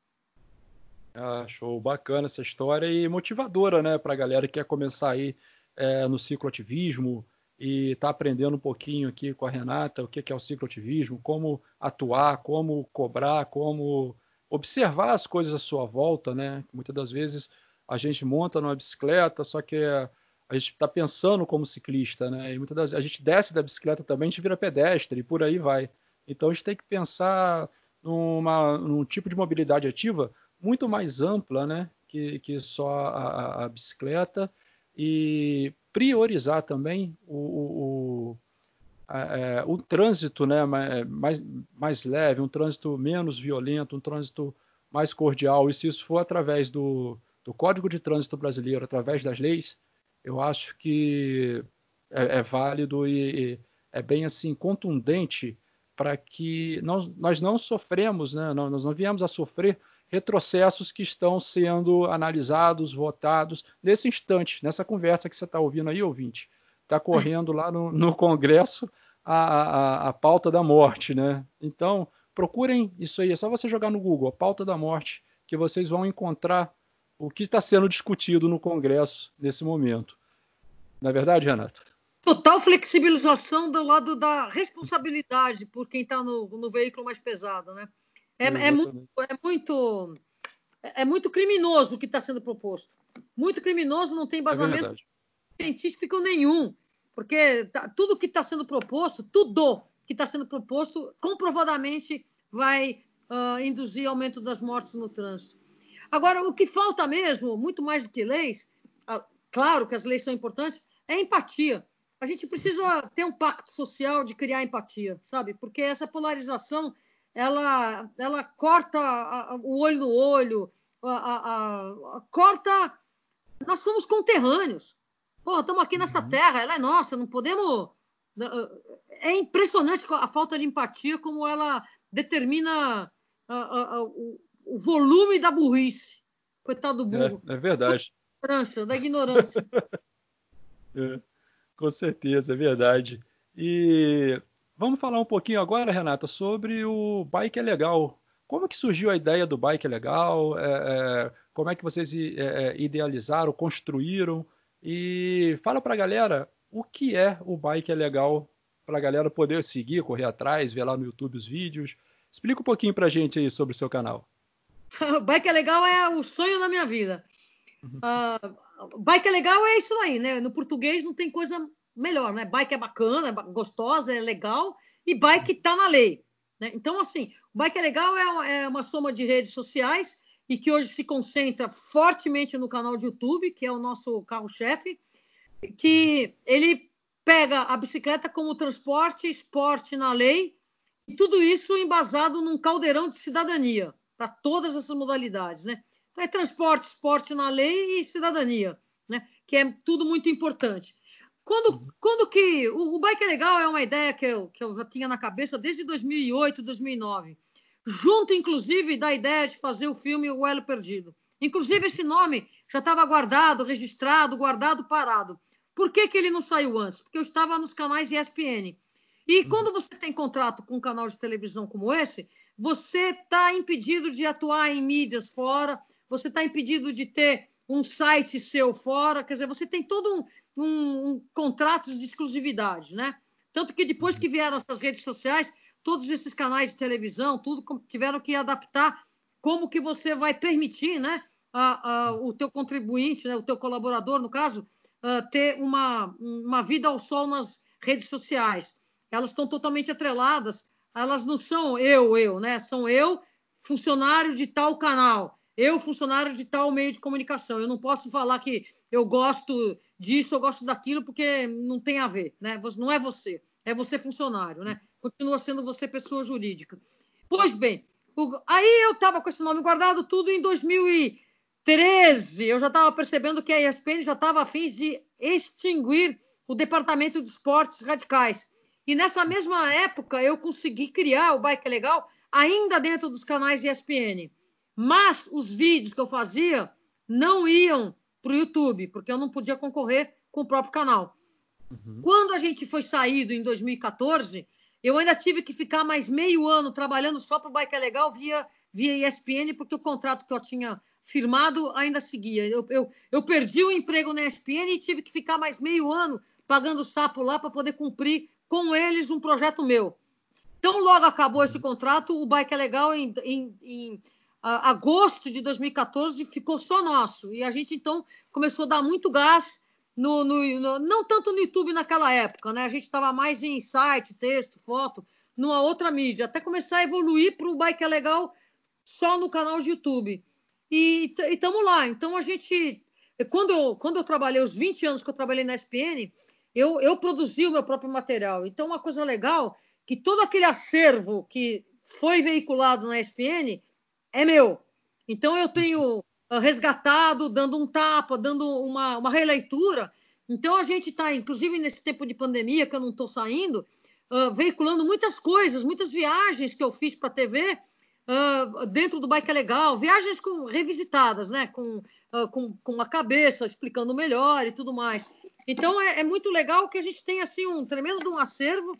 Ah, show, bacana essa história e motivadora, né, para a galera que quer começar aí é, no cicloativismo, e está aprendendo um pouquinho aqui com a Renata o que é o cicloativismo, como atuar, como cobrar, como observar as coisas à sua volta, né? Muitas das vezes a gente monta numa bicicleta, só que a gente está pensando como ciclista, né? E muitas das a gente desce da bicicleta também, a gente vira pedestre e por aí vai. Então a gente tem que pensar numa, num tipo de mobilidade ativa muito mais ampla, né? Que, que só a, a bicicleta e priorizar também o, o, é, o trânsito né, mais, mais leve, um trânsito menos violento, um trânsito mais cordial. E se isso for através do, do Código de Trânsito Brasileiro, através das leis, eu acho que é, é válido e, e, é bem assim contundente para que nós, nós não sofremos, né, nós não viemos a sofrer retrocessos que estão sendo analisados, votados nesse instante, nessa conversa que você está ouvindo aí, ouvinte. Está correndo lá no, no Congresso a, a, a, pauta da morte, né? Então, procurem isso aí, é só você jogar no Google, a pauta da morte, que vocês vão encontrar o que está sendo discutido no Congresso nesse momento. Não é verdade, Renata? Total flexibilização do lado da responsabilidade por quem está no, no veículo mais pesado, né? É, é, muito, é, muito, é muito criminoso o que está sendo proposto. Muito criminoso, não tem é embasamento é científico nenhum. Porque tá, tudo que está sendo proposto, tudo que está sendo proposto, comprovadamente vai uh, induzir aumento das mortes no trânsito. Agora, o que falta mesmo, muito mais do que leis, uh, claro que as leis são importantes, é empatia. A gente precisa ter um pacto social de criar empatia, sabe? Porque essa polarização ela, ela corta o olho no olho, a, corta. Nós somos conterrâneos. Pô, estamos aqui nessa uhum. terra, ela é nossa, não podemos. É impressionante a falta de empatia, como ela determina o, o, volume da burrice. Coitado do burro. É, é verdade. Da [LAUGHS] ignorância, da ignorância. [LAUGHS] é. Com certeza, é verdade. E vamos falar um pouquinho agora, Renata, sobre o Bike é Legal. Como que surgiu a ideia do Bike é Legal? É, é, como é que vocês é, é, idealizaram, construíram? E fala para a galera o que é o Bike é Legal, para a galera poder seguir, correr atrás, ver lá no YouTube os vídeos. Explica um pouquinho para a gente aí sobre o seu canal. [LAUGHS] bike é Legal é o sonho da minha vida. Uh, bike é legal é isso aí, né? No português não tem coisa melhor, né? Bike é bacana, é gostosa, é legal e bike tá na lei. Né? Então, assim, o bike é legal é é uma soma de redes sociais e que hoje se concentra fortemente no canal de YouTube, que é o nosso carro-chefe, que ele pega a bicicleta como transporte, esporte na lei, e tudo isso embasado num caldeirão de cidadania para todas essas modalidades, né? Então, é transporte, esporte na lei e cidadania, né? Que é tudo muito importante. Quando, quando que o, o Bike é Legal é uma ideia que eu, que eu já tinha na cabeça desde 2008, 2009, junto inclusive da ideia de fazer o filme O Elo Perdido. Inclusive esse nome já estava guardado, registrado, guardado, parado. Por que, que ele não saiu antes? Porque eu estava nos canais de ESPN. E uhum. quando você tem contrato com um canal de televisão como esse, você está impedido de atuar em mídias fora, você está impedido de ter um site seu fora, quer dizer, você tem todo um, um, um contrato de exclusividade, né? Tanto que depois que vieram essas redes sociais, todos esses canais de televisão, tudo tiveram que adaptar como que você vai permitir, né, a, a, o teu contribuinte, né, o teu colaborador, no caso, a, ter uma, uma vida ao sol nas redes sociais. Elas estão totalmente atreladas, elas não são eu, eu, né? São eu, funcionário de tal canal, eu, funcionário de tal meio de comunicação. Eu não posso falar que eu gosto disso, eu gosto daquilo, porque não tem a ver, né? Não é você, é você funcionário, né? Continua sendo você pessoa jurídica. Pois bem, aí eu estava com esse nome guardado tudo em 2013. Eu já estava percebendo que a ESPN já estava a fim de extinguir o Departamento de Esportes Radicais. E nessa mesma época eu consegui criar o Bike Legal ainda dentro dos canais de ESPN. Mas os vídeos que eu fazia não iam para o YouTube, porque eu não podia concorrer com o próprio canal. Uhum. Quando a gente foi saído em 2014, eu ainda tive que ficar mais meio ano trabalhando só para o Bike é Legal via, via ESPN, porque o contrato que eu tinha firmado ainda seguia. Eu, eu, eu perdi o emprego na ESPN e tive que ficar mais meio ano pagando sapo lá para poder cumprir com eles um projeto meu. Então, logo acabou esse contrato, o Bike é Legal em, em, em agosto de 2014 ficou só nosso. E a gente então começou a dar muito gás no, no, no não tanto no YouTube naquela época, né? A gente estava mais em site, texto, foto, numa outra mídia, até começar a evoluir para o Bike é Legal só no canal de YouTube. E estamos lá. Então a gente, quando eu, quando eu trabalhei, os 20 anos que eu trabalhei na SPN, eu, eu produzi o meu próprio material. Então, uma coisa legal que todo aquele acervo que foi veiculado na SPN é meu. Então eu tenho resgatado, dando um tapa, dando uma, uma releitura. Então a gente está, inclusive nesse tempo de pandemia que eu não estou saindo, uh, veiculando muitas coisas, muitas viagens que eu fiz para a TV uh, dentro do Bike é Legal, viagens com, revisitadas, né? Com, uh, com, com a cabeça explicando melhor e tudo mais. Então é, é, muito legal que a gente tem assim um tremendo um acervo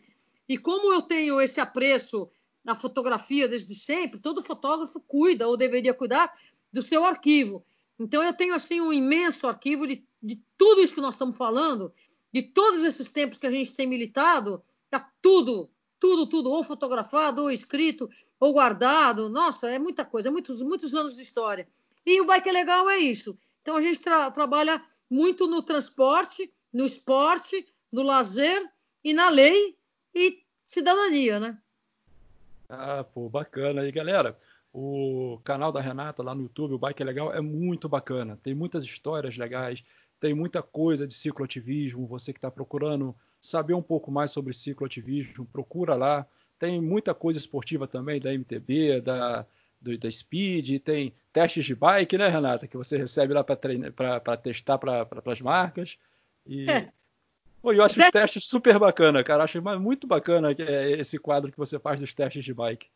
e como eu tenho esse apreço na fotografia desde sempre, todo fotógrafo cuida ou deveria cuidar do seu arquivo. Então eu tenho assim um imenso arquivo de, de tudo isso que nós estamos falando, de todos esses tempos que a gente tem militado, tá tudo, tudo, tudo, ou fotografado, ou escrito, ou guardado. Nossa, é muita coisa, é muitos, muitos anos de história. E o Bike é Legal é isso. Então a gente tra trabalha muito no transporte, no esporte, no lazer e na lei e cidadania, né? Ah, pô, bacana. E galera, o canal da Renata lá no YouTube, o Bike é Legal, é muito bacana. Tem muitas histórias legais, tem muita coisa de cicloativismo. Você que está procurando saber um pouco mais sobre cicloativismo, procura lá. Tem muita coisa esportiva também, da MTB, da, do, da Speed, tem testes de bike, né, Renata? Que você recebe lá para testar para as marcas. E é. Pô, eu acho os testes super bacana, cara. Acho muito bacana é, esse quadro que você faz dos testes de bike.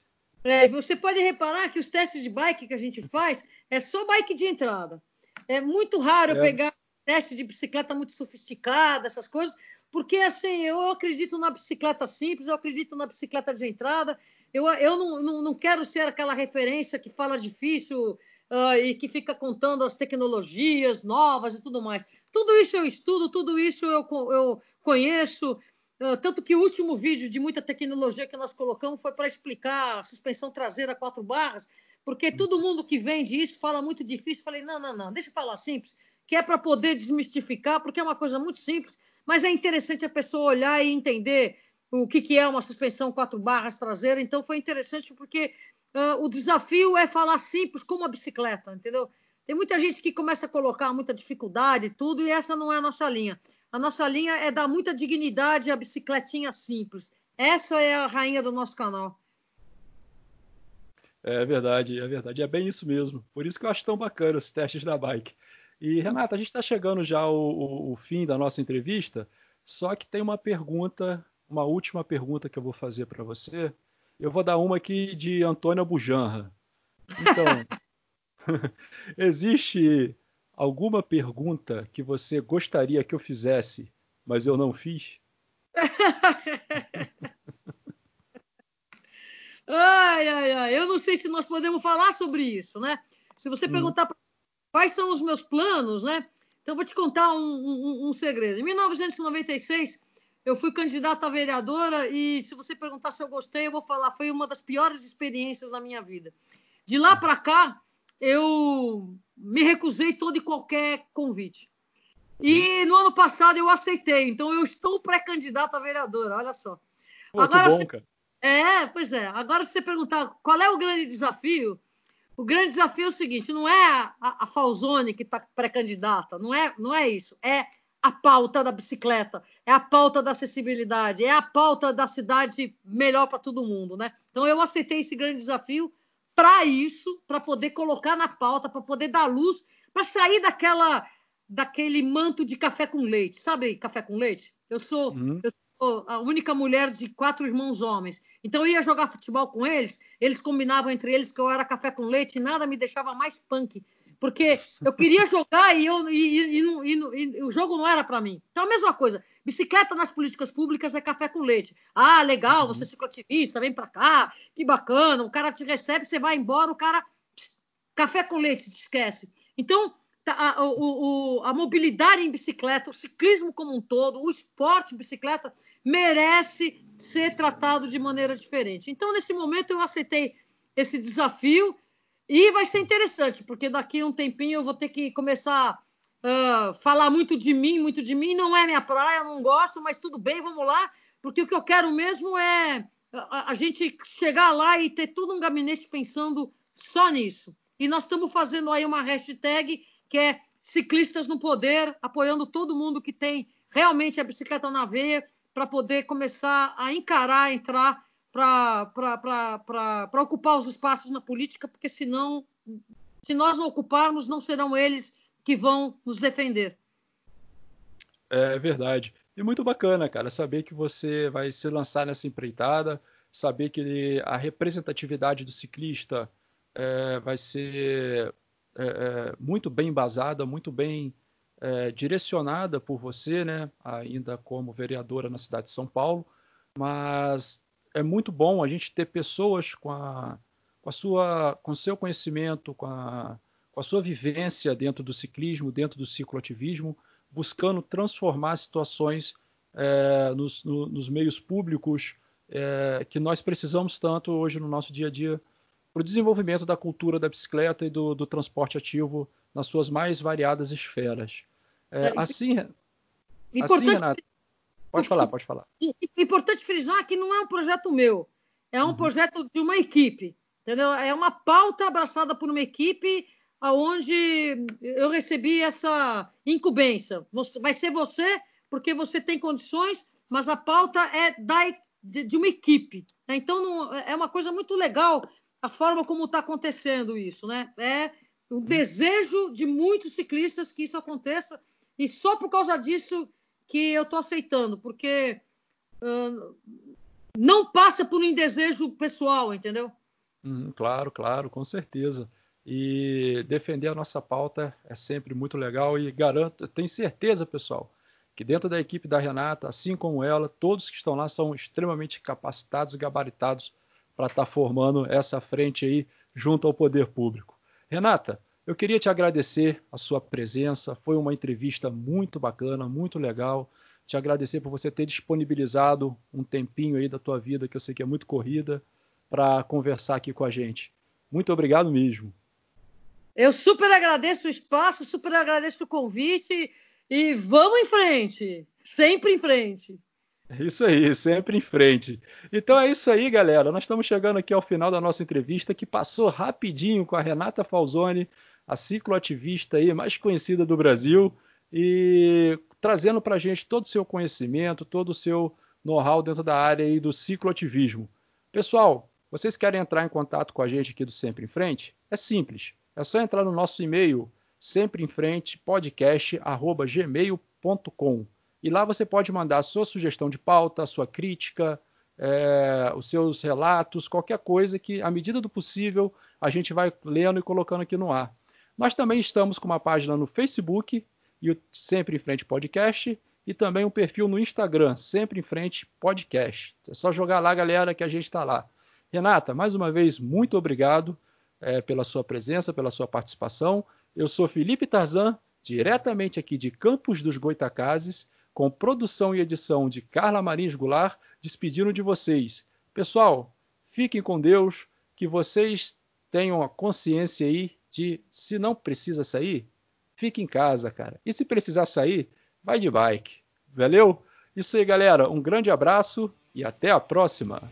É, você pode reparar que os testes de bike que a gente faz é só bike de entrada. É muito raro é. pegar teste de bicicleta muito sofisticada, essas coisas, porque assim, eu acredito na bicicleta simples, eu acredito na bicicleta de entrada. Eu, eu não, não, não quero ser aquela referência que fala difícil uh, e que fica contando as tecnologias novas e tudo mais. Tudo isso eu estudo, tudo isso eu, eu conheço. Uh, tanto que o último vídeo de muita tecnologia que nós colocamos foi para explicar a suspensão traseira quatro barras, porque todo mundo que vende isso fala muito difícil. Falei, não, não, não, deixa eu falar simples, que é para poder desmistificar, porque é uma coisa muito simples, mas é interessante a pessoa olhar e entender o que, que é uma suspensão quatro barras traseira. Então foi interessante porque uh, o desafio é falar simples como a bicicleta, entendeu? Tem muita gente que começa a colocar muita dificuldade e tudo, e essa não é a nossa linha. A nossa linha é dar muita dignidade à bicicletinha simples. Essa é a rainha do nosso canal. É verdade, é verdade. É bem isso mesmo. Por isso que eu acho tão bacana os testes da bike. E, Renata, a gente está chegando já ao, ao, ao, fim da nossa entrevista, só que tem uma pergunta, uma última pergunta que eu vou fazer para você, eu vou dar uma aqui de Antônia Bujanra. Então, [LAUGHS] [LAUGHS] existe alguma pergunta que você gostaria que eu fizesse, mas eu não fiz? [LAUGHS] ai, ai, ai. Eu não sei se nós podemos falar sobre isso, né? Se você hum. perguntar quais são os meus planos, né? Então, vou te contar um, um, um segredo. Em 1996, eu fui candidata a vereadora e se você perguntar se eu gostei, eu vou falar, foi uma das piores experiências da minha vida. De lá para cá, eu me recusei todo e qualquer convite. E no ano passado eu aceitei, então eu estou pré-candidata a vereadora, olha só. Pô, Agora, bom, cara. É, pois é. Agora, se você perguntar qual é o grande desafio, o grande desafio é o seguinte: não é a, a Falzone que está pré-candidata, não é, não é isso. É a pauta da bicicleta, é a pauta da acessibilidade, é a pauta da cidade melhor para todo mundo, né? Então eu aceitei esse grande desafio para isso, para poder colocar na pauta, para poder dar luz, para sair daquela daquele manto de café com leite, sabe? Café com leite. Eu sou, uhum. eu sou a única mulher de quatro irmãos homens. Então eu ia jogar futebol com eles, eles combinavam entre eles que eu era café com leite e nada me deixava mais punk porque eu queria jogar e, eu, e, e, e o jogo não era para mim. Então, a mesma coisa. Bicicleta nas políticas públicas é café com leite. Ah, legal, você é cicloativista, vem para cá, que bacana. O cara te recebe, você vai embora, o cara. Café com leite, te esquece. Então, tá, a, o, a mobilidade em bicicleta, o ciclismo como um todo, o esporte em bicicleta merece ser tratado de maneira diferente. Então, nesse momento, eu aceitei esse desafio e vai ser interessante, porque daqui a um tempinho eu vou ter que começar a uh, falar muito de mim, muito de mim. Não é minha praia, não gosto, mas tudo bem, vamos lá. Porque o que eu quero mesmo é a, a gente chegar lá e ter todo um gabinete pensando só nisso. E nós estamos fazendo aí uma hashtag que é Ciclistas no Poder, apoiando todo mundo que tem realmente a bicicleta na veia para poder começar a encarar, entrar para ocupar os espaços na política, porque senão, se nós não ocuparmos, não serão eles que vão nos defender. É verdade. E muito bacana, cara, saber que você vai se lançar nessa empreitada, saber que a representatividade do ciclista é, vai ser é, é muito bem embasada, muito bem é, direcionada por você, né, ainda como vereadora na cidade de São Paulo, mas é muito bom a gente ter pessoas com a, com a sua, com seu conhecimento, com a, com a sua vivência dentro do ciclismo, dentro do cicloativismo, buscando transformar situações é, nos, no, nos, meios públicos é, que nós precisamos tanto hoje no nosso dia a dia para o desenvolvimento da cultura da bicicleta e do, do transporte ativo nas suas mais variadas esferas. É, é assim, assim, Renato, Pode falar, pode falar. É importante frisar que não é um projeto meu, é um uhum. projeto de uma equipe, entendeu? É uma pauta abraçada por uma equipe aonde eu recebi essa incumbência. vai ser você, porque você tem condições, mas a pauta é da, de, de uma equipe. Né? Então, não, é uma coisa muito legal a forma como está acontecendo isso, né? É o uhum. desejo de muitos ciclistas que isso aconteça, e só por causa disso que eu estou aceitando, porque uh, não passa por um desejo pessoal, entendeu? Hum, claro, claro, com certeza. E defender a nossa pauta é sempre muito legal e garanto, tenho certeza, pessoal, que dentro da equipe da Renata, assim como ela, todos que estão lá são extremamente capacitados e gabaritados para estar tá formando essa frente aí junto ao poder público. Renata, eu queria te agradecer a sua presença, foi uma entrevista muito bacana, muito legal. Te agradecer por você ter disponibilizado um tempinho aí da tua vida, que eu sei que é muito corrida, para conversar aqui com a gente. Muito obrigado mesmo. Eu super agradeço o espaço, super agradeço o convite e vamos em frente! Sempre em frente! Isso aí, sempre em frente. Então é isso aí, galera. Nós estamos chegando aqui ao final da nossa entrevista, que passou rapidinho com a Renata Falzoni, a cicloativista aí mais conhecida do Brasil, e trazendo para a gente todo o seu conhecimento, todo o seu know-how dentro da área aí do cicloativismo. Pessoal, vocês querem entrar em contato com a gente aqui do Sempre em Frente? É simples. É só entrar no nosso e-mail sempreemfrentepodcast@gmail.com e lá você pode mandar a sua sugestão de pauta, a sua crítica, é, os seus relatos, qualquer coisa que, à medida do possível, a gente vai lendo e colocando aqui no ar. Nós também estamos com uma página no Facebook, e o Sempre em Frente Podcast, e também um perfil no Instagram, Sempre em Frente Podcast. É só jogar lá, galera, que a gente está lá. Renata, mais uma vez, muito obrigado é, pela sua presença, pela sua participação. Eu sou Felipe Tarzan, diretamente aqui de Campos dos Goitacazes, com produção e edição de Carla Marins Goulart, despedindo de vocês. Pessoal, fiquem com Deus, que vocês tenham a consciência aí de se não precisa sair, fique em casa, cara. E se precisar sair, vai de bike. Valeu? Isso aí, galera. Um grande abraço e até a próxima.